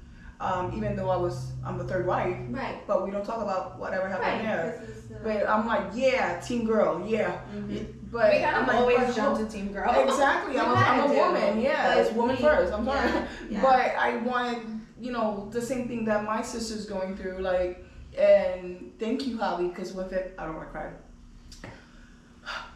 Um, even though I was I'm the third wife, Right. but we don't talk about whatever happened Right. there. Uh, But I'm like, yeah, team girl, yeah. Mhm. But we kind I'm of like, always jump to Team Girl. Exactly. I'm a, I'm a woman. Yeah, but it's woman we- first. I'm sorry. yeah, yeah. But I wanted, you know, the same thing that my sister's going through. Like, and thank you, Holly, because with it, I don't want to cry.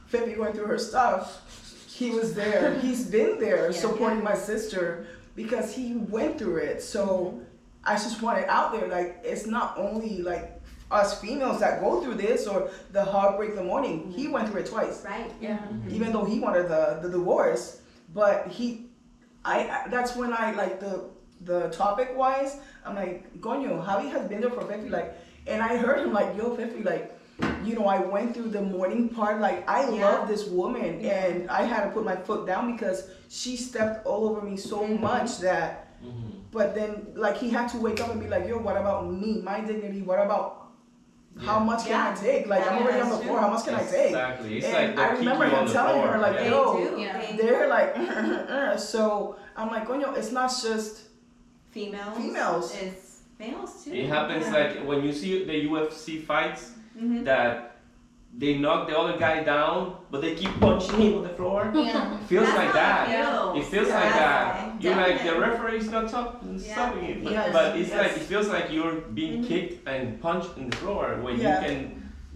Fifi went through her stuff. He was there. He's been there Yeah. supporting my sister because he went through it. So I just want it out there. Like, it's not only like us females that go through this or the heartbreak, the mourning. He went through it twice right. Yeah. even though he wanted the, the divorce but he I, I that's when i like the the topic wise i'm like gonyo javi has been there for 50 like and i heard him like yo 50 like you know i went through the mourning part like i Yeah. love this woman and i had to put my foot down because she stepped all over me so Mhm. much that Mhm. But then like he had to wake up and be like yo what about me my dignity what about how Yeah. much can i take like i'm already on the floor how much can i take Exactly. It's And like I remember him telling floor. her, like, yeah. Yo, do. Yeah. They they're like uh, uh, uh, so i'm like coño it's not just females. Females. It's males too. It happens Yeah. like when you see the UFC fights Mhm. that they knock the other guy down, but they keep punching him on the floor. Yeah. It feels That's like that. It feels. It feels like Yeah, that. You're like the definitely. referee's not top, Yeah. stopping it, but, Yes, but it's yes. like it feels like you're being Mhm. kicked and punched in the floor when Yeah. you can,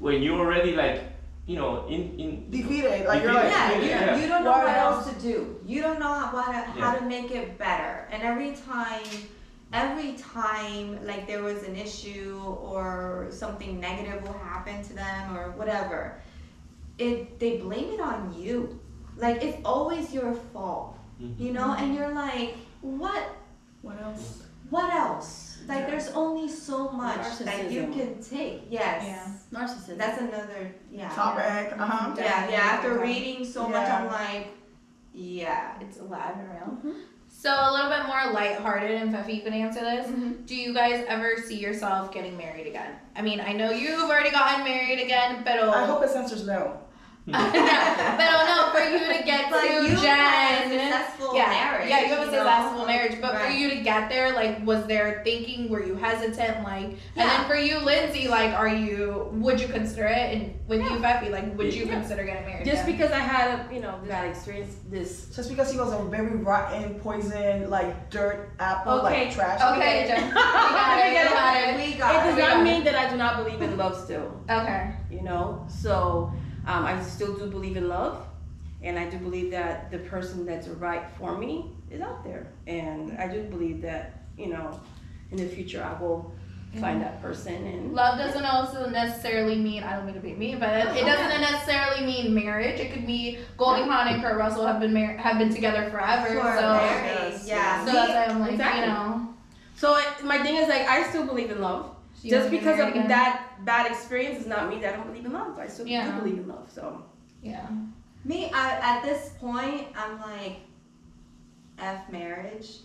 when you're already like, you know, in in. defeated like you're like Yeah, you, Yeah. you don't know What what else else? to do. You don't know how, what, how Yeah. to make it better. And every time, every time, like there was an issue or something negative will happen to them or whatever, it they blame it on you. Like it's always your fault, you know. And you're like, what? what else What else? Like there's only so much that you can take. Yes. Narcissism. That's another yeah. topic uh-huh Yeah, yeah. After reading so much, I'm like, yeah. It's alive and real. Mhm. So a little bit more lighthearted, and Fefi, you can answer this. Mhm. Do you guys ever see yourself getting married again? I mean, I know you've already gotten married again, but i hope his answer's no but no, for you to get But to you had a Jen. successful yeah, marriage. yeah, you have a know? successful marriage, but for you to get there, like, was there thinking? Were you hesitant? Like, and then for you, Lindsay, like, are you? Would you consider it? And with you, Fefi, like, would you Yeah. consider getting married? Just again? because I had a, you know, that experience, this. just because he was a very rotten poison like dirt apple Okay. like trash Okay, Jen. We got it. We got it. We It got does it. got not mean that I do not believe in love still. Okay. you know so um, i still do believe in love and i do believe that the person that's right for me is out there and i do believe that you know in the future i will find that person and Love doesn't also necessarily mean I don't mean to be mean, but it, it doesn't necessarily mean marriage. It could be Goldie Hawn and Kurt Russell have been mar- have been together forever. For so married, Yes, yeah. so that's why I'm like, Exactly. you know, so it, my thing is like I still believe in love. You Just because of again? that bad experience does not mean that I don't believe in love. I still Yeah. do believe in love. So Yeah. Me, I, at this point, I'm like, F marriage.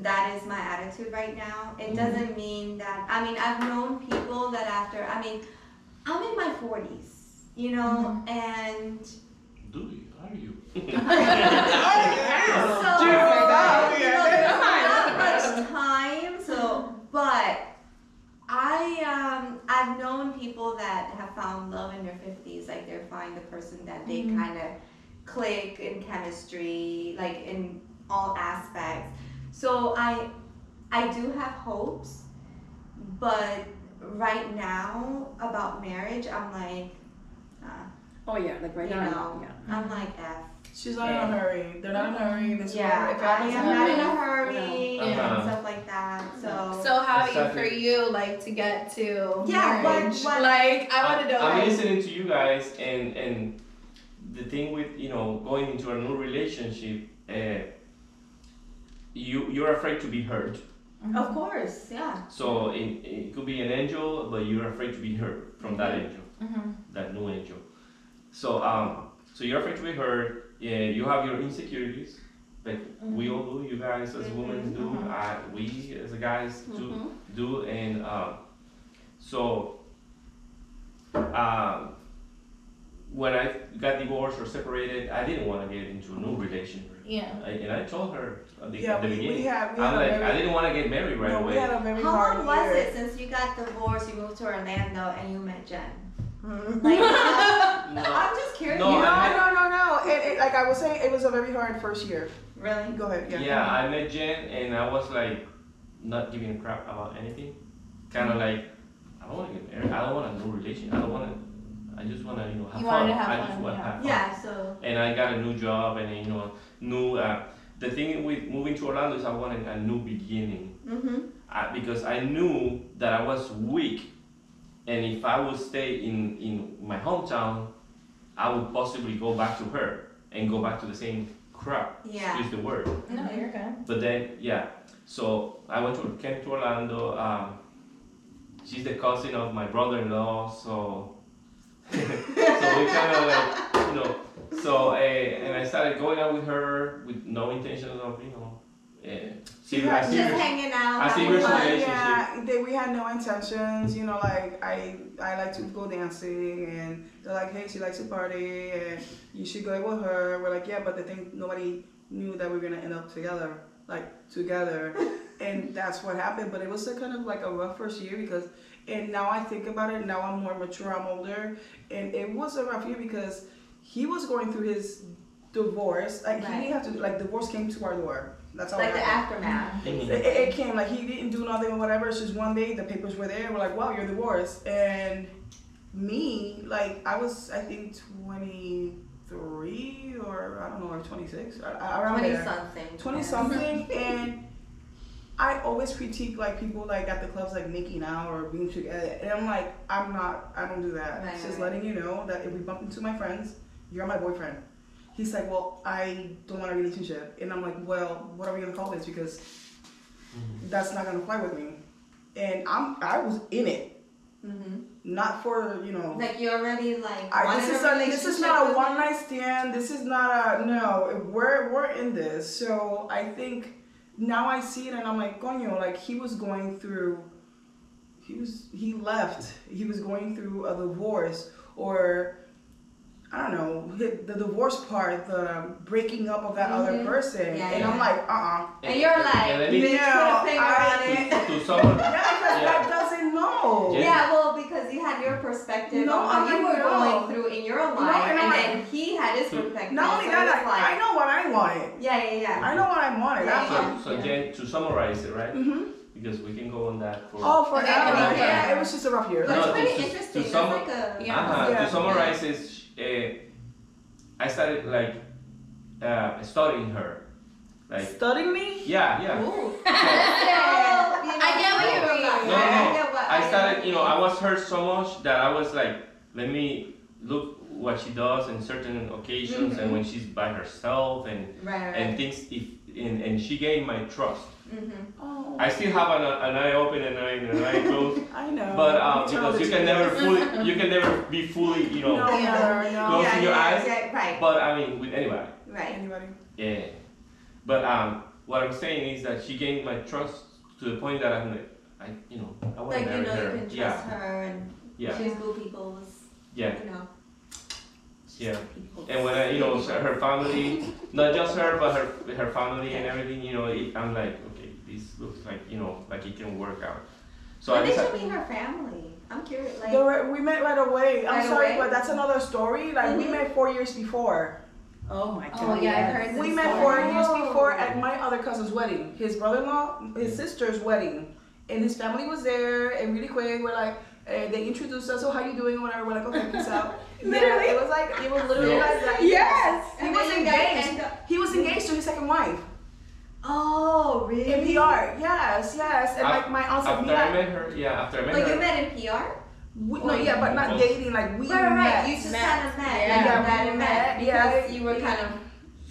That is my attitude right now. It mm-hmm. doesn't mean that, I mean, I've known people that after, I mean, I'm in my 40s, you know, mm-hmm. and Do you? Are you? so, Do you know that? you know, there's not much time, so, but I, um, I've known people that have found love in their 50s, like they find the person that they Mhm. kind of click in chemistry, like in all aspects. So I, I do have hopes, but right now about marriage, I'm like, uh, oh yeah, like right now. know, Yeah. I'm like F. She's not in a hurry. They're not in a hurry. This Yeah, is if I am not in a hurry Yeah. and Uh-huh. stuff like that. So, So how Exactly. for you like to get to Yeah, what- marriage? what- like I want to know. I'm like, listening to you guys, and and the thing with you know going into a new relationship, uh, you you're afraid to be hurt. of course, yeah. So it, it could be an angel, but you're afraid to be hurt from that angel, Mhm. that new angel. So um, so you're afraid to be hurt. Yeah, you have your insecurities. Like we all do, you guys as women do, Mhm. uh, we as guys do Mhm. do and um, so um, when I got divorced or separated, I didn't want to get into a new relationship. Yeah. I, and I told her at the, Yeah, at the we, beginning. we had we I'm like, a I very didn't want to get married right no, we away. had a very How hard long was it since you got divorced, you moved to Orlando, and you met Jen? Like, No. I'm just curious. No, No, I met- no, no, no. It, it, like I was saying, it was a very hard first year. Really? Go ahead. Yeah. Yeah, I met Jen and I was like not giving a crap about anything. Kind of like I don't want to get married. I don't want a new relationship. I don't want to. I just want to you know have You fun. wanted to have I fun, just want to yeah. have fun. Yeah. So. and I got a new job and you know new uh, the thing with moving to Orlando is I wanted a new beginning Mm-hmm. uh, because I knew that I was weak and if I would stay in, in my hometown I would possibly go back to her and go back to the same crap Yeah. excuse the word No, you're good. but then yeah so I went to came to Orlando um, she's the cousin of my brother-in-law so so we kind of like you know so uh, and I started going out with her with no intentions of you know uh, serious, Yeah, a Just serious hanging out. I see having your fun. relationship. Yeah, they, we had no intentions. You know, like I I like to go dancing, and they're like, hey, she likes to party, and you should go with her. We're like, yeah, but the thing nobody knew that we were gonna end up together, like together, and that's what happened. But it was a kind of like a rough first year because, and now I think about it. Now I'm more mature. I'm older, and it was a rough year because he was going through his divorce. Like he Right. didn't have to. Like divorce came to our door. That's all. Like the happened. aftermath. It, it it came like he didn't do nothing or whatever. It's just one day the papers were there. We're like, wow, you're divorced. And me, like I was, I think twenty three or I don't know, or twenty six, around Twenty there, something. twenty yeah. something. and I always critique like people like at the clubs like making out or being together, and I'm like, I'm not, I don't do that. Right, it's just right. letting you know that if we bump into my friends, you're my boyfriend. He's like, well, I don't want a relationship, and I'm like, well, what are we gonna call this? Because Mhm. that's not gonna fly with me. And I'm I was in it, Mhm. not for you know. Like you already like. I, this is a a, this is not a one night stand. This is not a no. We're we're in this. So I think now I see it and I'm like, coño, like he was going through. He was he left. He was going through a divorce or. I don't know the divorce part, the breaking up of that other Mhm. person, Yeah, and I'm like, uh, uh And you're like, and let me- bitch, put No, a I- on it. to someone yeah, because Yeah. that doesn't know. Yeah. Yeah, well, because you had your perspective No, on what I'm you were no. going through in your life, and and, I'm then he had his So- perspective. Not only so that, it was I, like, I know what I wanted. Yeah, yeah, yeah. I know what I wanted. Yeah, yeah. what- so, so Jen, to summarize it right Mm-hmm because we can go on that for Oh, forever. Okay, okay. Yeah, it was just a rough year. But No, it's pretty to- to interesting. Sum- like a Yeah. uh-huh. Yeah. to summarize is I started like uh, studying her like Studying me? yeah yeah Oh, you know, I get what you mean. I No, no. get. I started, you know, I was hurt so much that I was like, let me look what she does in certain occasions and when she's by herself and Right, right. and things. If and, and she gained my trust. Mm-hmm. Oh, I still have an, an eye open and an eye, an eye closed, I know. but um, because you can never fully, you can never be fully, you know. No, never, no. Close yeah, your yeah, eyes. yeah, right, But I mean, with anybody. right. Anybody? Yeah. But um, what I'm saying is that she gained my trust to the point that I'm like, I, you know, I want Like to you marry know, you her. can trust yeah. her and Yeah. she's good people's, Yeah. you know. Yeah. And when I, you know, her family, not just her, but her her family and everything, you know, it, I'm like, okay, this looks like, you know, like it can work out. So When I did decided. you meet her family? I'm curious, like. They were, we met right away. I'm Right sorry, away? but that's another story. Like we Mhm. met four years before. Oh my god. Oh yeah, I've heard this We met story. four years Oh. before at my other cousin's wedding, his brother-in-law, his sister's wedding, and his family was there. And really quick, we're like, eh, they introduced us. So how you doing? Whatever. We're like, okay, peace out. Literally? Yeah, it was like it was literally Yes. like that. Yes. He And was then you guys engaged. He was engaged to his second wife Oh, really? in PR. Yes, yes. And like my aunt said, After I met her, yeah, after I met Like her. you met in PR? we, no, yeah, but not dating. Like we Right, right, met. You just Met. kind of met. Yeah. Like, Yeah, you met we and met. met because Yeah. you were kind of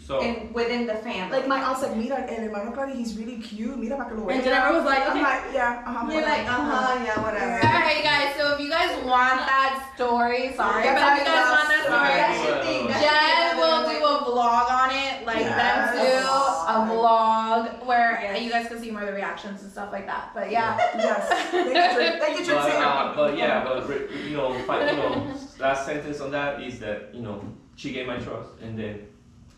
so in within the family. Like my aunt said, mira, el hermano Claudio, he's really cute. Mira para que lo And veas." Jennifer was like, I'm okay. like, yeah, uh-huh. You're like, uh huh, yeah, whatever. All right, guys. So if you guys want that story, sorry, That's but if you guys want that story, Right. That should be- that should be Jen will do a vlog on it, like Yes. them two, a vlog where Yes. you guys can see more of the reactions and stuff like that. But yeah, Yes. Thank you, Tr- thank you, but, uh, but yeah, but re- you know, fi- you know, last sentence on that is that you know she gave my trust, and then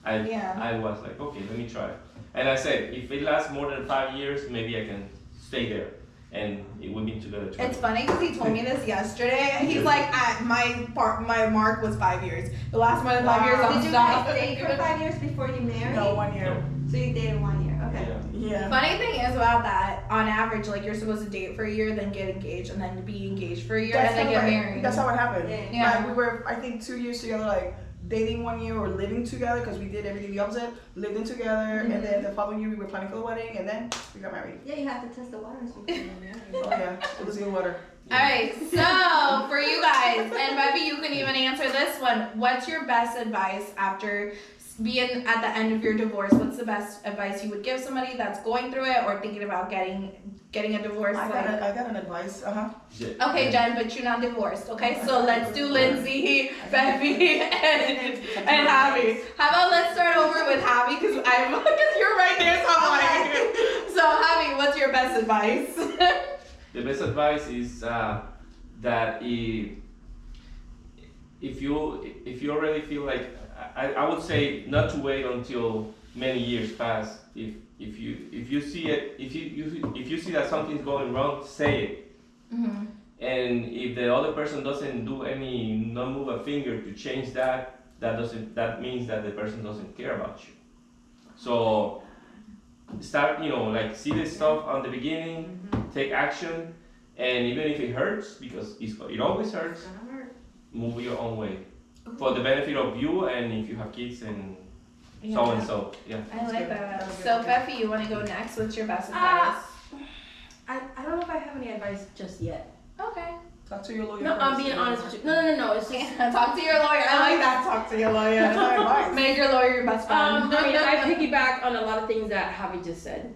I Yeah. I was like, okay, let me try. And I said, if it lasts more than five years, maybe I can stay there, and it we've been together. 20 it's funny because he told me this yesterday. He's like, at my part, my mark was five years. The last more than five years, I'm Did you guys date for five years before you married? No, one year. So you dated one year. Okay. Yeah. Yeah. Funny thing is about that, on average, like you're supposed to date for a year, then get engaged, and then be engaged for a year, and then get married. That's how it happened. Yeah. Yeah. Like we were, I think, two years together, like dating one year or living together because we did everything the opposite. Living together, Mm-hmm. and then the following year we were planning for the wedding, and then we got married. Yeah, you have to test the waters before you marry. Oh yeah, it was in water. All right, so for you guys, and maybe you can even answer this one. What's your best advice after being at the end of your divorce? What's the best advice you would give somebody that's going through it or thinking about getting getting a divorce? I got, Like, a, I got an advice. Uh huh. Yeah. okay, Jen, but you're not divorced. Okay, so let's do Lindsay, Bevy, and and Javi. How about let's start over with Javi because I'm because you're right there, so I'm like, so Javi, what's your best advice? The best advice is uh, that if, if you if you already feel like I, I would say not to wait until many years pass. If if you if you see it if you, you if you see that something's going wrong, say it. mm-hmm. And if the other person doesn't do any, not move a finger to change that, that doesn't, that means that the person doesn't care about you. So start, you know, like see this stuff on the beginning, take action, and even if it hurts, because it's, it always hurts, move your own way for the benefit of you and if you have kids and so and so. Yeah. I like that. So, Beffy, you want to go next? What's your best Ah. advice? I, I don't know if I have any advice just yet. okay. Talk to your lawyer. No, I'm being honest with you. No, no, no, no. It's just. talk to your lawyer. I like that. Talk to your lawyer. That's my advice. Make your lawyer your best friend. Um, I mean, I piggyback on a lot of things that Javi just said.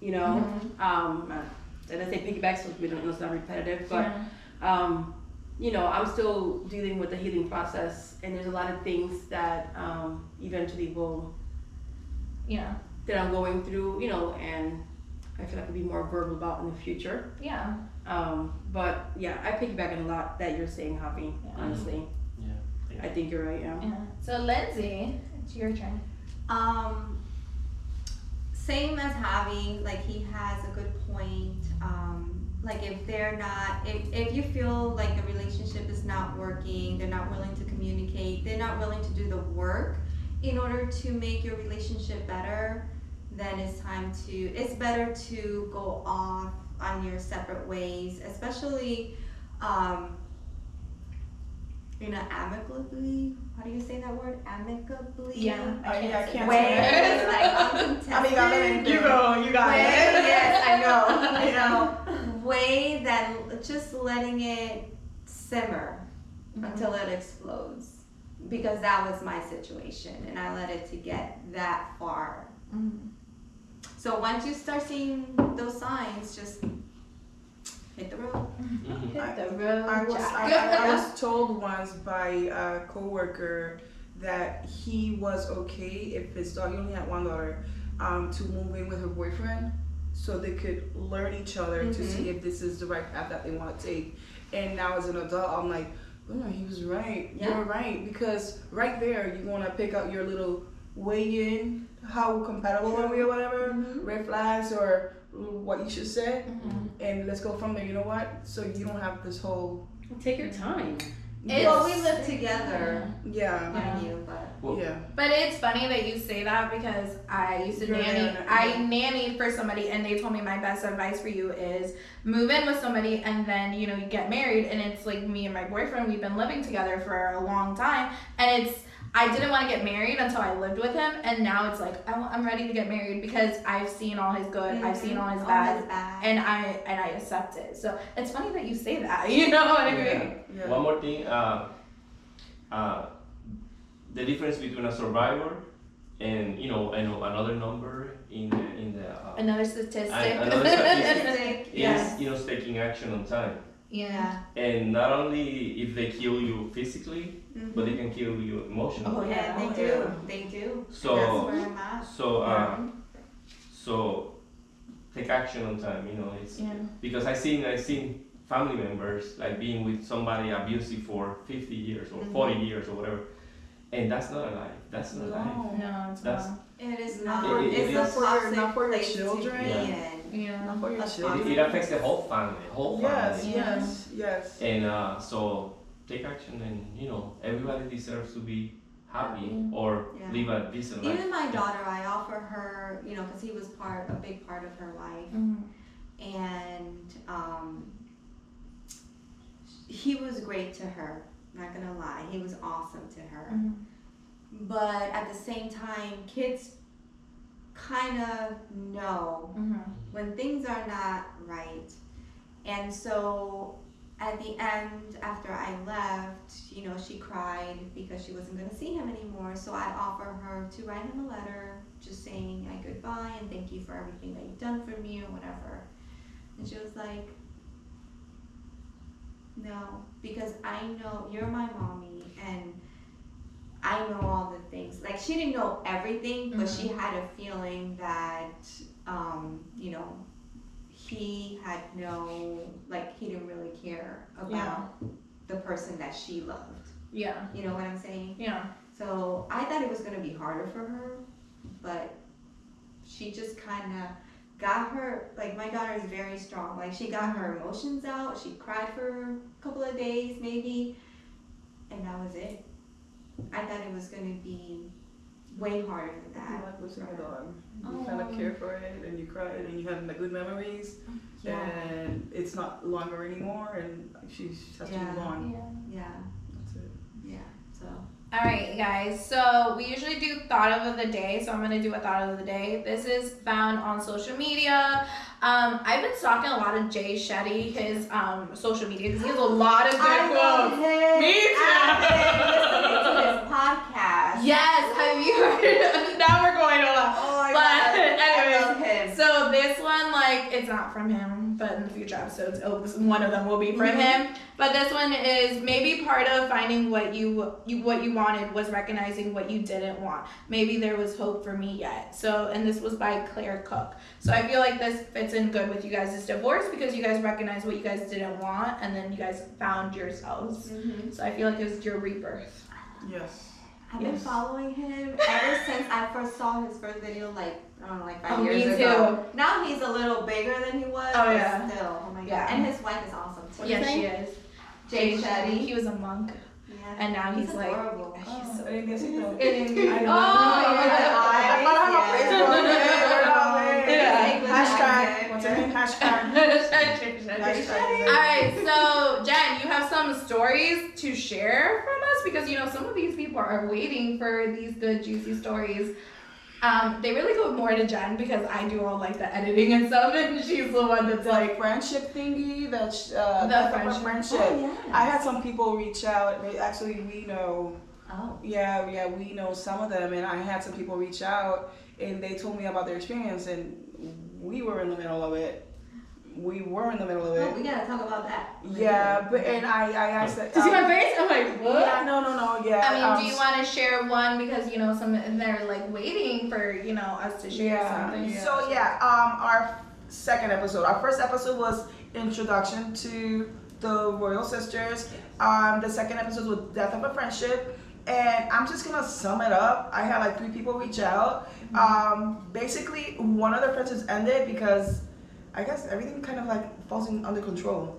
You know, um, uh, and I say piggyback so we don't, know it's not repetitive, but um, you know, I'm still dealing with the healing process, and there's a lot of things that um, eventually will yeah. that I'm going through. You know, and I feel like I'll be more verbal about in the future. Yeah. Um, but yeah, I piggyback on a lot that you're saying, Javi. Yeah. Honestly, Yeah. I think you're right. Yeah. Yeah. So, Lindsay, it's your turn. Um, same as Javi, like he has a good point. Um, like if they're not, if, if you feel like the relationship is not working, they're not willing to communicate, they're not willing to do the work in order to make your relationship better, then it's time to, it's better to go off on your separate ways, especially, um, you know, amicably. How do you say that word? Amicably. Yeah. I, I can't Ways say like uncontested. Amigablemente. You go, you got way, it. yes, I know. I You know, way that just letting it simmer until it explodes. Because that was my situation, and I let it to get that far. Mhm. So once you start seeing those signs, just hit the road. Mhm. Hit the road, I was Jack. I, I, I was told once by a coworker that he was okay if his daughter he only had one daughter um, to move in with her boyfriend so they could learn each other to Mhm. see if this is the right path that they want to take. And now as an adult, I'm like, oh, he was right. Yeah. You're right because right there you're gonna pick out your little weigh in, how compatible are we or whatever Mhm. red flags or what you should say Mhm. and let's go from there. You know what? So you don't have this whole Take your time. It's- well, we live together, yeah mind you, but Well, yeah. But it's funny that you say that because I used to You're nanny. there, I yeah. nannied for somebody, and they told me my best advice for you is move in with somebody, and then you know you get married, and it's like me and my boyfriend. We've been living together for a long time, and it's. I didn't want to get married until I lived with him, and now it's like I, am ready to get married because I've seen all his good, I've seen all his All bad, his bad. and I and I accept it. So it's funny that you say that. You know what I mean? Yeah. Yeah. One more thing, uh, uh, the difference between a survivor and you know, and another number in the in the uh, Another statistic. I- another statistic. Statistic, is you know taking action on time, yeah. and not only if they kill you physically. But they can kill you emotionally. Oh, yeah, Oh, they do. yeah. They do. So- that's where I'm at. So uh, so take action on time. You know, it's Yeah. because I seen I seen family members like being with somebody abusive for 50 years or 40 years or whatever, and that's not a life. That's not a life. No. No, it's That's- not. It is Not not. for- it's it a is- for not for your children. Yeah. in. Yeah. Not for your children. It, it affects the whole family, whole Yes, family. Yeah. yes, yes. And uh, so take action, and you know everybody deserves to be happy Happy. or Yeah. live a decent life. Even my daughter, I offer her, you know, because he was part, a big part of her life, Mhm. and um, he was great to her. Not gonna lie, he was awesome to her. Mhm. But at the same time, kids kind of know Mhm. when things are not right. And so at the end, after I left, you know, she cried because she wasn't going to see him anymore. So I offered her to write him a letter just saying like goodbye and thank you for everything that you've done for me or whatever. And she was like, no, because I know you're my mommy and I know all the things. Like she didn't know everything, but she had a feeling that, um, you know, he had no, like he didn't really care about Yeah. the person that she loved. Yeah. You know what I'm saying? Yeah. So I thought it was gonna be harder for her, but she just kind of got her. Like my daughter is very strong. Like she got her emotions out. She cried for a couple of days maybe, and that was it. I thought it was gonna be way harder than You that. like losing a dog. You kind of care for it, and you cry, and you have the good memories, Yeah, and it's not longer anymore, and she has to move on. Yeah. yeah, That's it. yeah. So All right, guys. So we usually do thought of the day. So I'm gonna do a thought of the day. This is found on social media. Um, I've been stalking a lot of Jay Shetty, his um, social media, because he has a lot of good I quotes. him. Me too. I've been listening to his podcast. Yes, have you heard? now we're going to a lot. Oh my But god. anyways, I love him. So this one, like, it's not from him, but in the future episodes, it'll, one of them will be from him. But this one is maybe part of finding what you you what you wanted was recognizing what you didn't want. Maybe there was hope for me yet. So, and this was by Claire Cook. So I feel like this fits in good with you guys' divorce because you guys recognized what you guys didn't want, and then you guys found yourselves. Mhm. So I feel like it was your rebirth. Yes. I've been following him ever since I first saw his first video, like I don't know, like five Oh, years me ago. Now he's a little bigger than he was. Oh, but yeah. Still, oh my god. Yeah. And his wife is awesome too. yes, she is. Jay Shetty. He was a monk, Yeah. and now he's, like. adorable. Oh. He's so Oh, en Diosito. I know. Oh, I yeah. follow him. Yeah, we're all there. Yeah. Hashtag. What's her name? Hashtag. All Hashtag. right, so Jen, you have some stories to share from us because you know some of these people are waiting for these good juicy stories. Um, they really go more to Jen because I do all like the editing and stuff, and she's the one that's The like, friendship thingy, that's uh, The friendship. friendship. Oh. I had some people reach out. Actually, we know. Oh. Yeah, yeah, we know some of them, and I had some people reach out, and they told me about their experience, and we were in the middle of it. We were in the middle of Oh, we gotta talk about that. Yeah, but and I, I asked that. Did you see um, my face? I'm like, what? Yeah, no, no, no, yeah. I mean, um, do you want to share one because you know some they're like waiting for you know us to share Yeah. something. So yeah, um, our second episode. Our first episode was introduction to the Royal Sisters. Um, the second episode was death of a friendship. And I'm just gonna sum it up. I had like three people reach out. Um, basically, one of the friendships ended because I guess everything kind of like falls in, under control.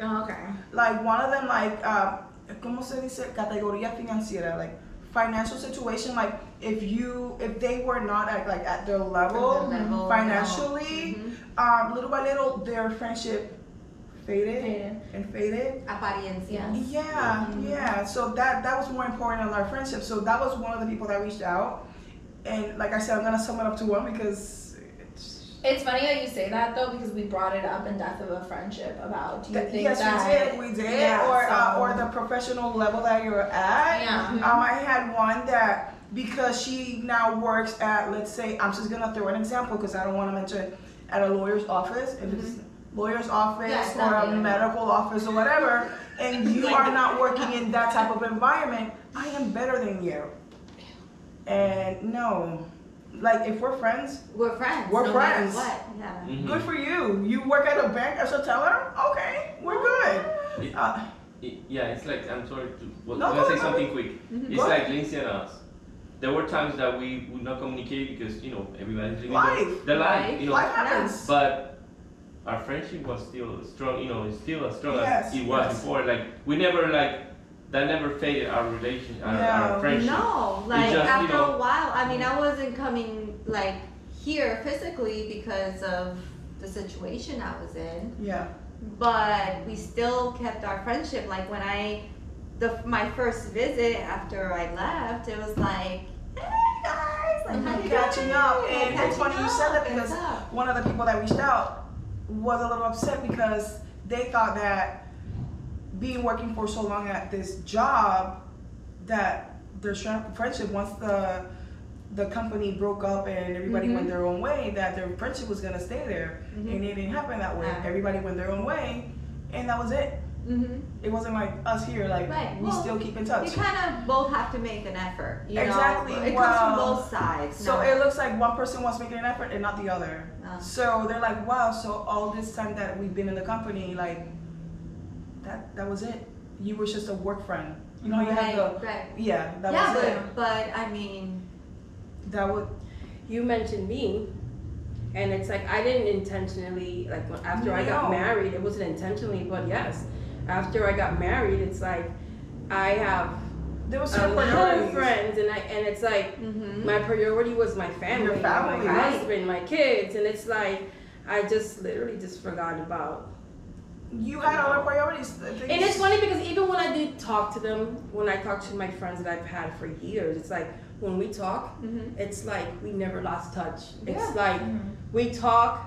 Oh, okay. Like one of them, like, um, ¿cómo se dice? Categoría financiera, like financial situation. Like if you, if they were not at like at their level, Their level, financially, Mhm. um, little by little, their friendship faded, Faded. and faded. Apariencia. Yeah, yeah. So that that was more important than our friendship. So that was one of the people that reached out, and like I said, I'm gonna sum it up to one because it's. Funny that you say that though because we brought it up in Death of a Friendship about do you think yes, that we did. We did. Yeah, or uh, or the professional level that you're at. Yeah. Um, I had one that because she now works at, let's say, I'm just gonna throw an example because I don't want to mention at a lawyer's office. If it's lawyer's office it's or a legal. medical office or whatever, and you are not working in that type of environment, I am better than you. And no, like if we're friends, We're friends. We're no friends. What? Yeah. Mhm. good for you. You work at a bank as a teller, okay, we're good. It- Uh, it- yeah, it's like I'm sorry to. Well, No, I'm gonna say ahead. something quick. Mhm. It's like Lindsay and us. There were times that we would not communicate because you know everybody's living their, Life. their life, Life. you know. life happens. But our friendship was still strong, you know, it's still as strong Yes, as it was yes. before. Like we never like that never faded our relation, our, No. our friendship. No, like just, you after know- a while, I mean, I wasn't coming like here physically because of the situation I was in, Yeah. but we still kept our friendship. Like when I, the my first visit after I left, it was like, hey guys, like how mm-hmm. you catching up. Like, And it's catching funny you said that because one of the people that reached out was a little upset because they thought that being working for so long at this job that their friendship once the the company broke up and everybody Mhm. went their own way that their friendship was gonna stay there Mhm. and it didn't happen that way Yeah. everybody went their own way and that was it Mhm. it wasn't like us here like Right, we well, still keep in touch You kind of both have to make an effort. You Exactly, Know? It comes from both sides. So no. it looks like one person wants making an effort and not the other. No. So they're like, wow, so all this time that we've been in the company, like that that was it. You were just a work friend. You know, you right, had the right. yeah, that yeah, was but it. but I mean, That would you mentioned me and it's like i didn't intentionally like when, after i got married it wasn't intentionally but yes after i got married it's like i have there was a certain lot of friends and i and it's like mhm. my priority was my family, family, my right. husband my kids and it's like i just literally just forgot about You had other priorities. things- and it's funny because even when i did talk to them when i talk to my friends that i've had for years it's like when we talk Mhm. it's like we never lost touch. Yeah. It's like we talk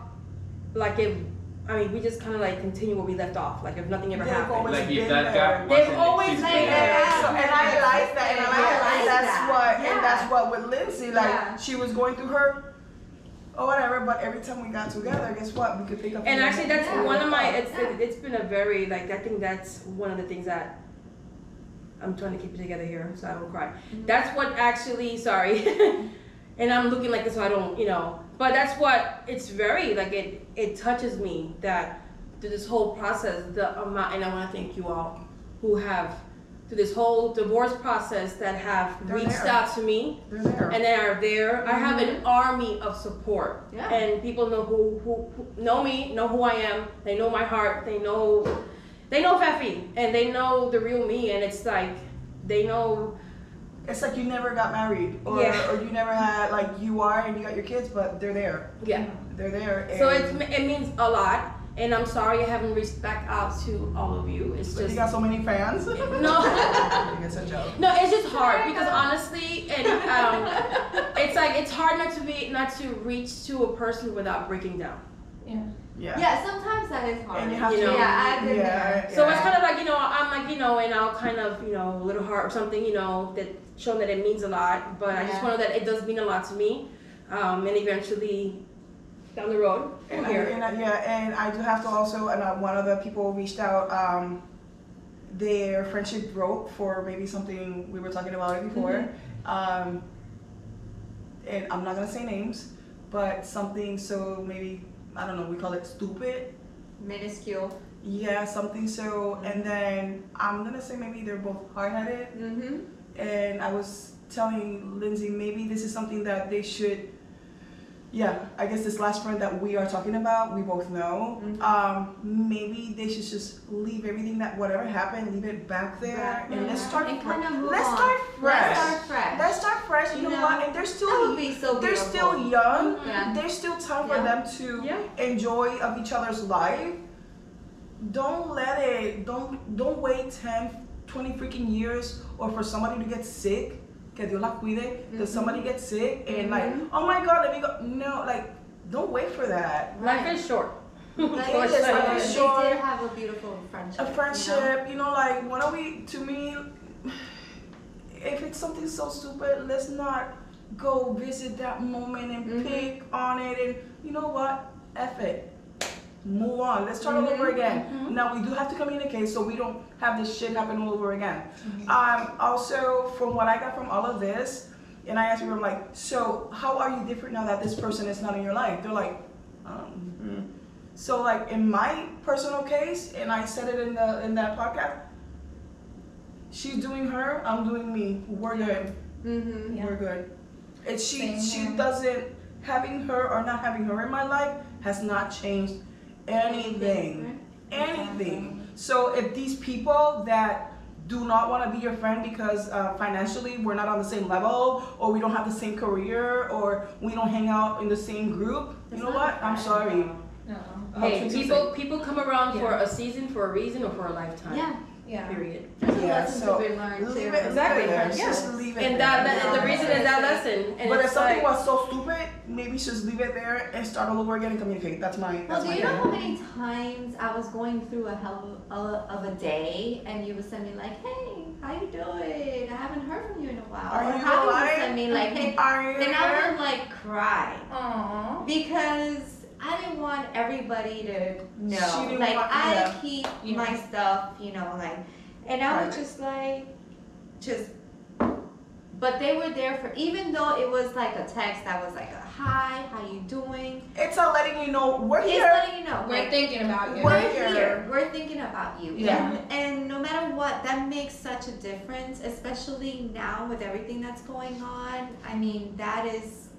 like if I mean we just kind of like continue where we left off, like if nothing ever They've happened. Like if that there. gap They've wasn't always been there. And, so, and I like that, and I like I that, and that's what, Yeah. and that's what with Lindsay, like Yeah. she was going through her, or whatever. But every time we got together, guess what? We could pick up. and actually that's Yeah. one of my it's Yeah. it's been a very like I think that's one of the things that I'm trying to keep it together here so I don't cry. Mm-hmm. That's what actually sorry. and I'm looking like this so I don't, you know, but that's what it's very like it it touches me that through this whole process the amount and I want to thank you all who have through this whole divorce process that have They're reached there. out to me and they are there. I have an mm-hmm. army of support, Yeah. and people know who, who who know me, know who I am. They know my heart. They know they know Fefi, and they know the real me. And it's like they know It's like you never got married, or, Yeah. or you never had like you are and you got your kids, but they're there. yeah. They're there. So it's it means a lot. And I'm sorry I haven't reached back out to all of you. It's but just you got so many fans. no. it's a joke. No, it's just hard because honestly, and um, it's it's like it's hard not to be not to reach to a person without breaking down. Yeah. Yeah. Yeah, sometimes that is hard. And you have You to. know, yeah, I've been yeah, there. So yeah. it's kind of like you know I'm like you know and I'll kind of you know a little heart or something you know that showing that it means a lot, but I just want to know that it does mean a lot to me, um, and eventually down the road And, I, here. and I, yeah, and I do have to also, and uh, one of the people reached out, um, their friendship broke for maybe something we were talking about it before. Um, and I'm not gonna say names, but something so maybe, I don't know, we call it stupid. Minuscule. Yeah, something so, and then I'm gonna say maybe they're both hard headed. Mm-hmm. and I was telling Lindsay maybe this is something that they should. Yeah, I guess this last friend that we are talking about, we both know. Mhm. Um, maybe they should just leave everything that whatever happened, leave it back there, Back and let's start. And fre- kinda move let's on. start fresh. Let's start fresh. Let's start fresh. You, You know, know, what? And they're that still would be so they're still young. Yeah. There's still time for them to Yeah. enjoy of each other's life. Don't let it. Don't don't wait 10, 20 freaking years or for somebody to get sick. Que Dios la cuide. That somebody gets sick and like, oh my God, let me go. No, like, don't wait for that. Life is short. Like, It is, they life is short. did have a beautiful friendship. A you know? friendship, you know, like, why don't we? To me, if it's something so stupid, let's not go visit that moment and Mhm. pick on it. And you know what? F it. Move on. Let's start all over Mhm, again. mhm. Now we do have to communicate so we don't have this shit happen all over again. Mm-hmm. Um, also, from what I got from all of this, and I asked people, I'm like, so how are you different now that this person is not in your life? They're like, um, mm. so like in my personal case, and I said it in the in that podcast, she's doing her, I'm doing me. We're good. Mhm. Yeah. We're good. It's she Same she here. doesn't having her or not having her in my life has not changed anything. Anything. So if these people that do not want to be your friend because uh, financially we're not on the same level or we don't have the same career or we don't hang out in the same group, you know what? I'm sorry. No. How Hey, treat you people people come around for a season, for a reason, or for a lifetime. Yeah. Yeah. Period. There's a Yeah, lesson so to be learned leave it- Exactly. it there. Yeah. Just leave it And there. that, that Yeah. the reason is that lesson. And but if something like, was so stupid, maybe just leave it there and start all over again and communicate. That's my. Well, That's do my you know how many times I was going through a hell of a, of a day and you would send me like, hey, how you doing? I haven't heard from you in a while. Are or you how alive? would send me like, hey, Are you and I would like cry Aww. because I didn't want everybody to She know. didn't Like want- I yeah. keep Yeah. my stuff, you know, like, and I was just like, just. But they were there for even though it was like a text that was like a hi, how you doing? It's a letting you know we're It's here. letting you know. We're like, thinking about you. We're we're here. here. We're thinking about you. Yeah. And, and no matter what, that makes such a difference, especially now with everything that's going on. I mean, that is,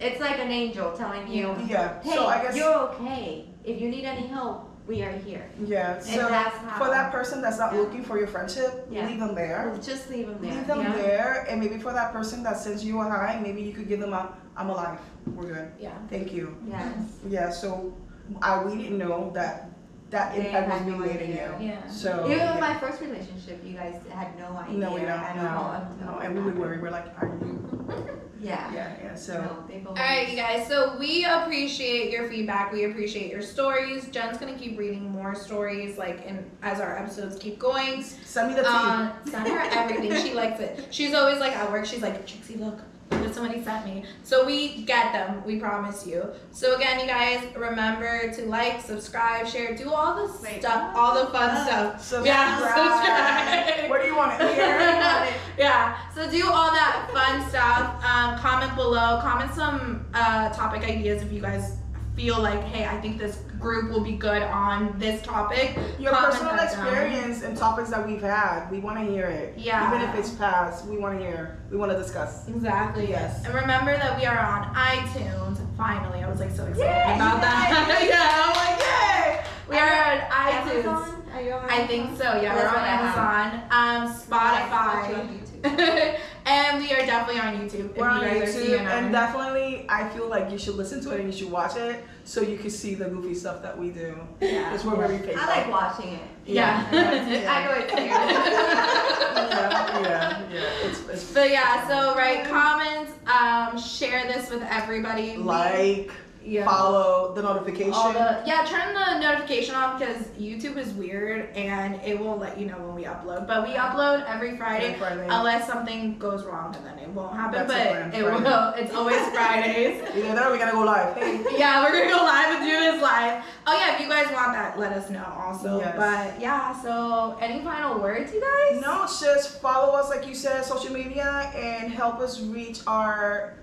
it's like an angel telling you, Yeah. hey, so I guess. you're okay. If you need any help, we are here. Yeah. So that's how- for that person that's not Yeah. looking for your friendship, Yeah. leave them there. Just leave them there. Leave them yeah? there, and maybe for that person that sends you a hi, maybe you could give them a "I'm alive, we're good, Yeah. thank you." Yes. Yeah. So I we didn't know that that They impact was had being no made in you. Yeah. So Even yeah. with my first relationship, you guys had no idea. no, we don't. at all No, until no, and we would happened. worry. We're like, "Are you?" Yeah. Yeah. Yeah. So. No, they've All right, you guys. So we appreciate your feedback. We appreciate your stories. Jen's gonna keep reading more stories, like in as our episodes keep going. Send me the tea. Um, send her everything. She likes it. She's always like at work. She's like, Trixie, look, what somebody sent me. So we get them. We promise you. So again, you guys remember to like, subscribe, share, do all the Wait, stuff, what? all the fun stuff. Subscribe. Yeah, subscribe. Where do you want yeah. So do all that fun stuff. Um, comment below. Comment some uh, topic ideas if you guys feel like, hey, I think this group will be good on this topic. Your Comment personal that down. experience and topics that we've had, we want to hear it. Yeah. Even if it's past, we want to hear. We want to discuss. Exactly. Yes. And remember that we are on iTunes. Finally, I was like so excited Yay! about that. yeah, I'm like, yay! We are on iTunes. Amazon? Are you on I think so. Yeah, we're on Amazon, um, Spotify. And we are definitely on YouTube. We're on you YouTube, and definitely, I feel like you should listen to it and you should watch it so you can see the goofy stuff that we do. Yeah. It's we're very fake. I like watching it. Yeah. Yeah. I know it's weird. yeah, yeah, yeah. It's It's But yeah, so write comments, um, share this with everybody. We- like, yeah. follow the notification. The, yeah, turn the notification off because YouTube is weird and it won't let you know when we upload. But we upload every Friday, Every Friday. unless something goes wrong and then it won't happen. That's but it Friday. will. It's always Fridays. Either that or we gotta go live. Hey. yeah, we're gonna go live and do this live. Oh yeah, if you guys want that, let us know also. Yes. But yeah, so any final words, you guys? No, it's just follow us, like you said, social media, and help us reach our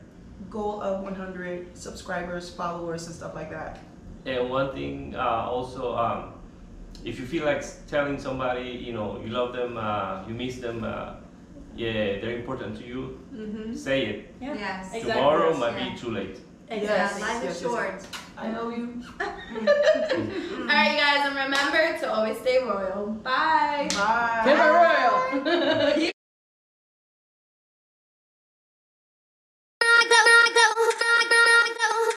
goal of 100 subscribers, followers, and stuff like that. And one thing uh, also, um, if you feel like telling somebody, you know, you love them, uh, you miss them, uh, yeah, they're important to you, Mm-hmm. say it. Yeah. Yes. Exactly. Tomorrow Yes. might Yeah. be too late. Yeah, Yes, life is short. I know you. All right, you guys, and remember to always stay royal. Bye. Bye. Give her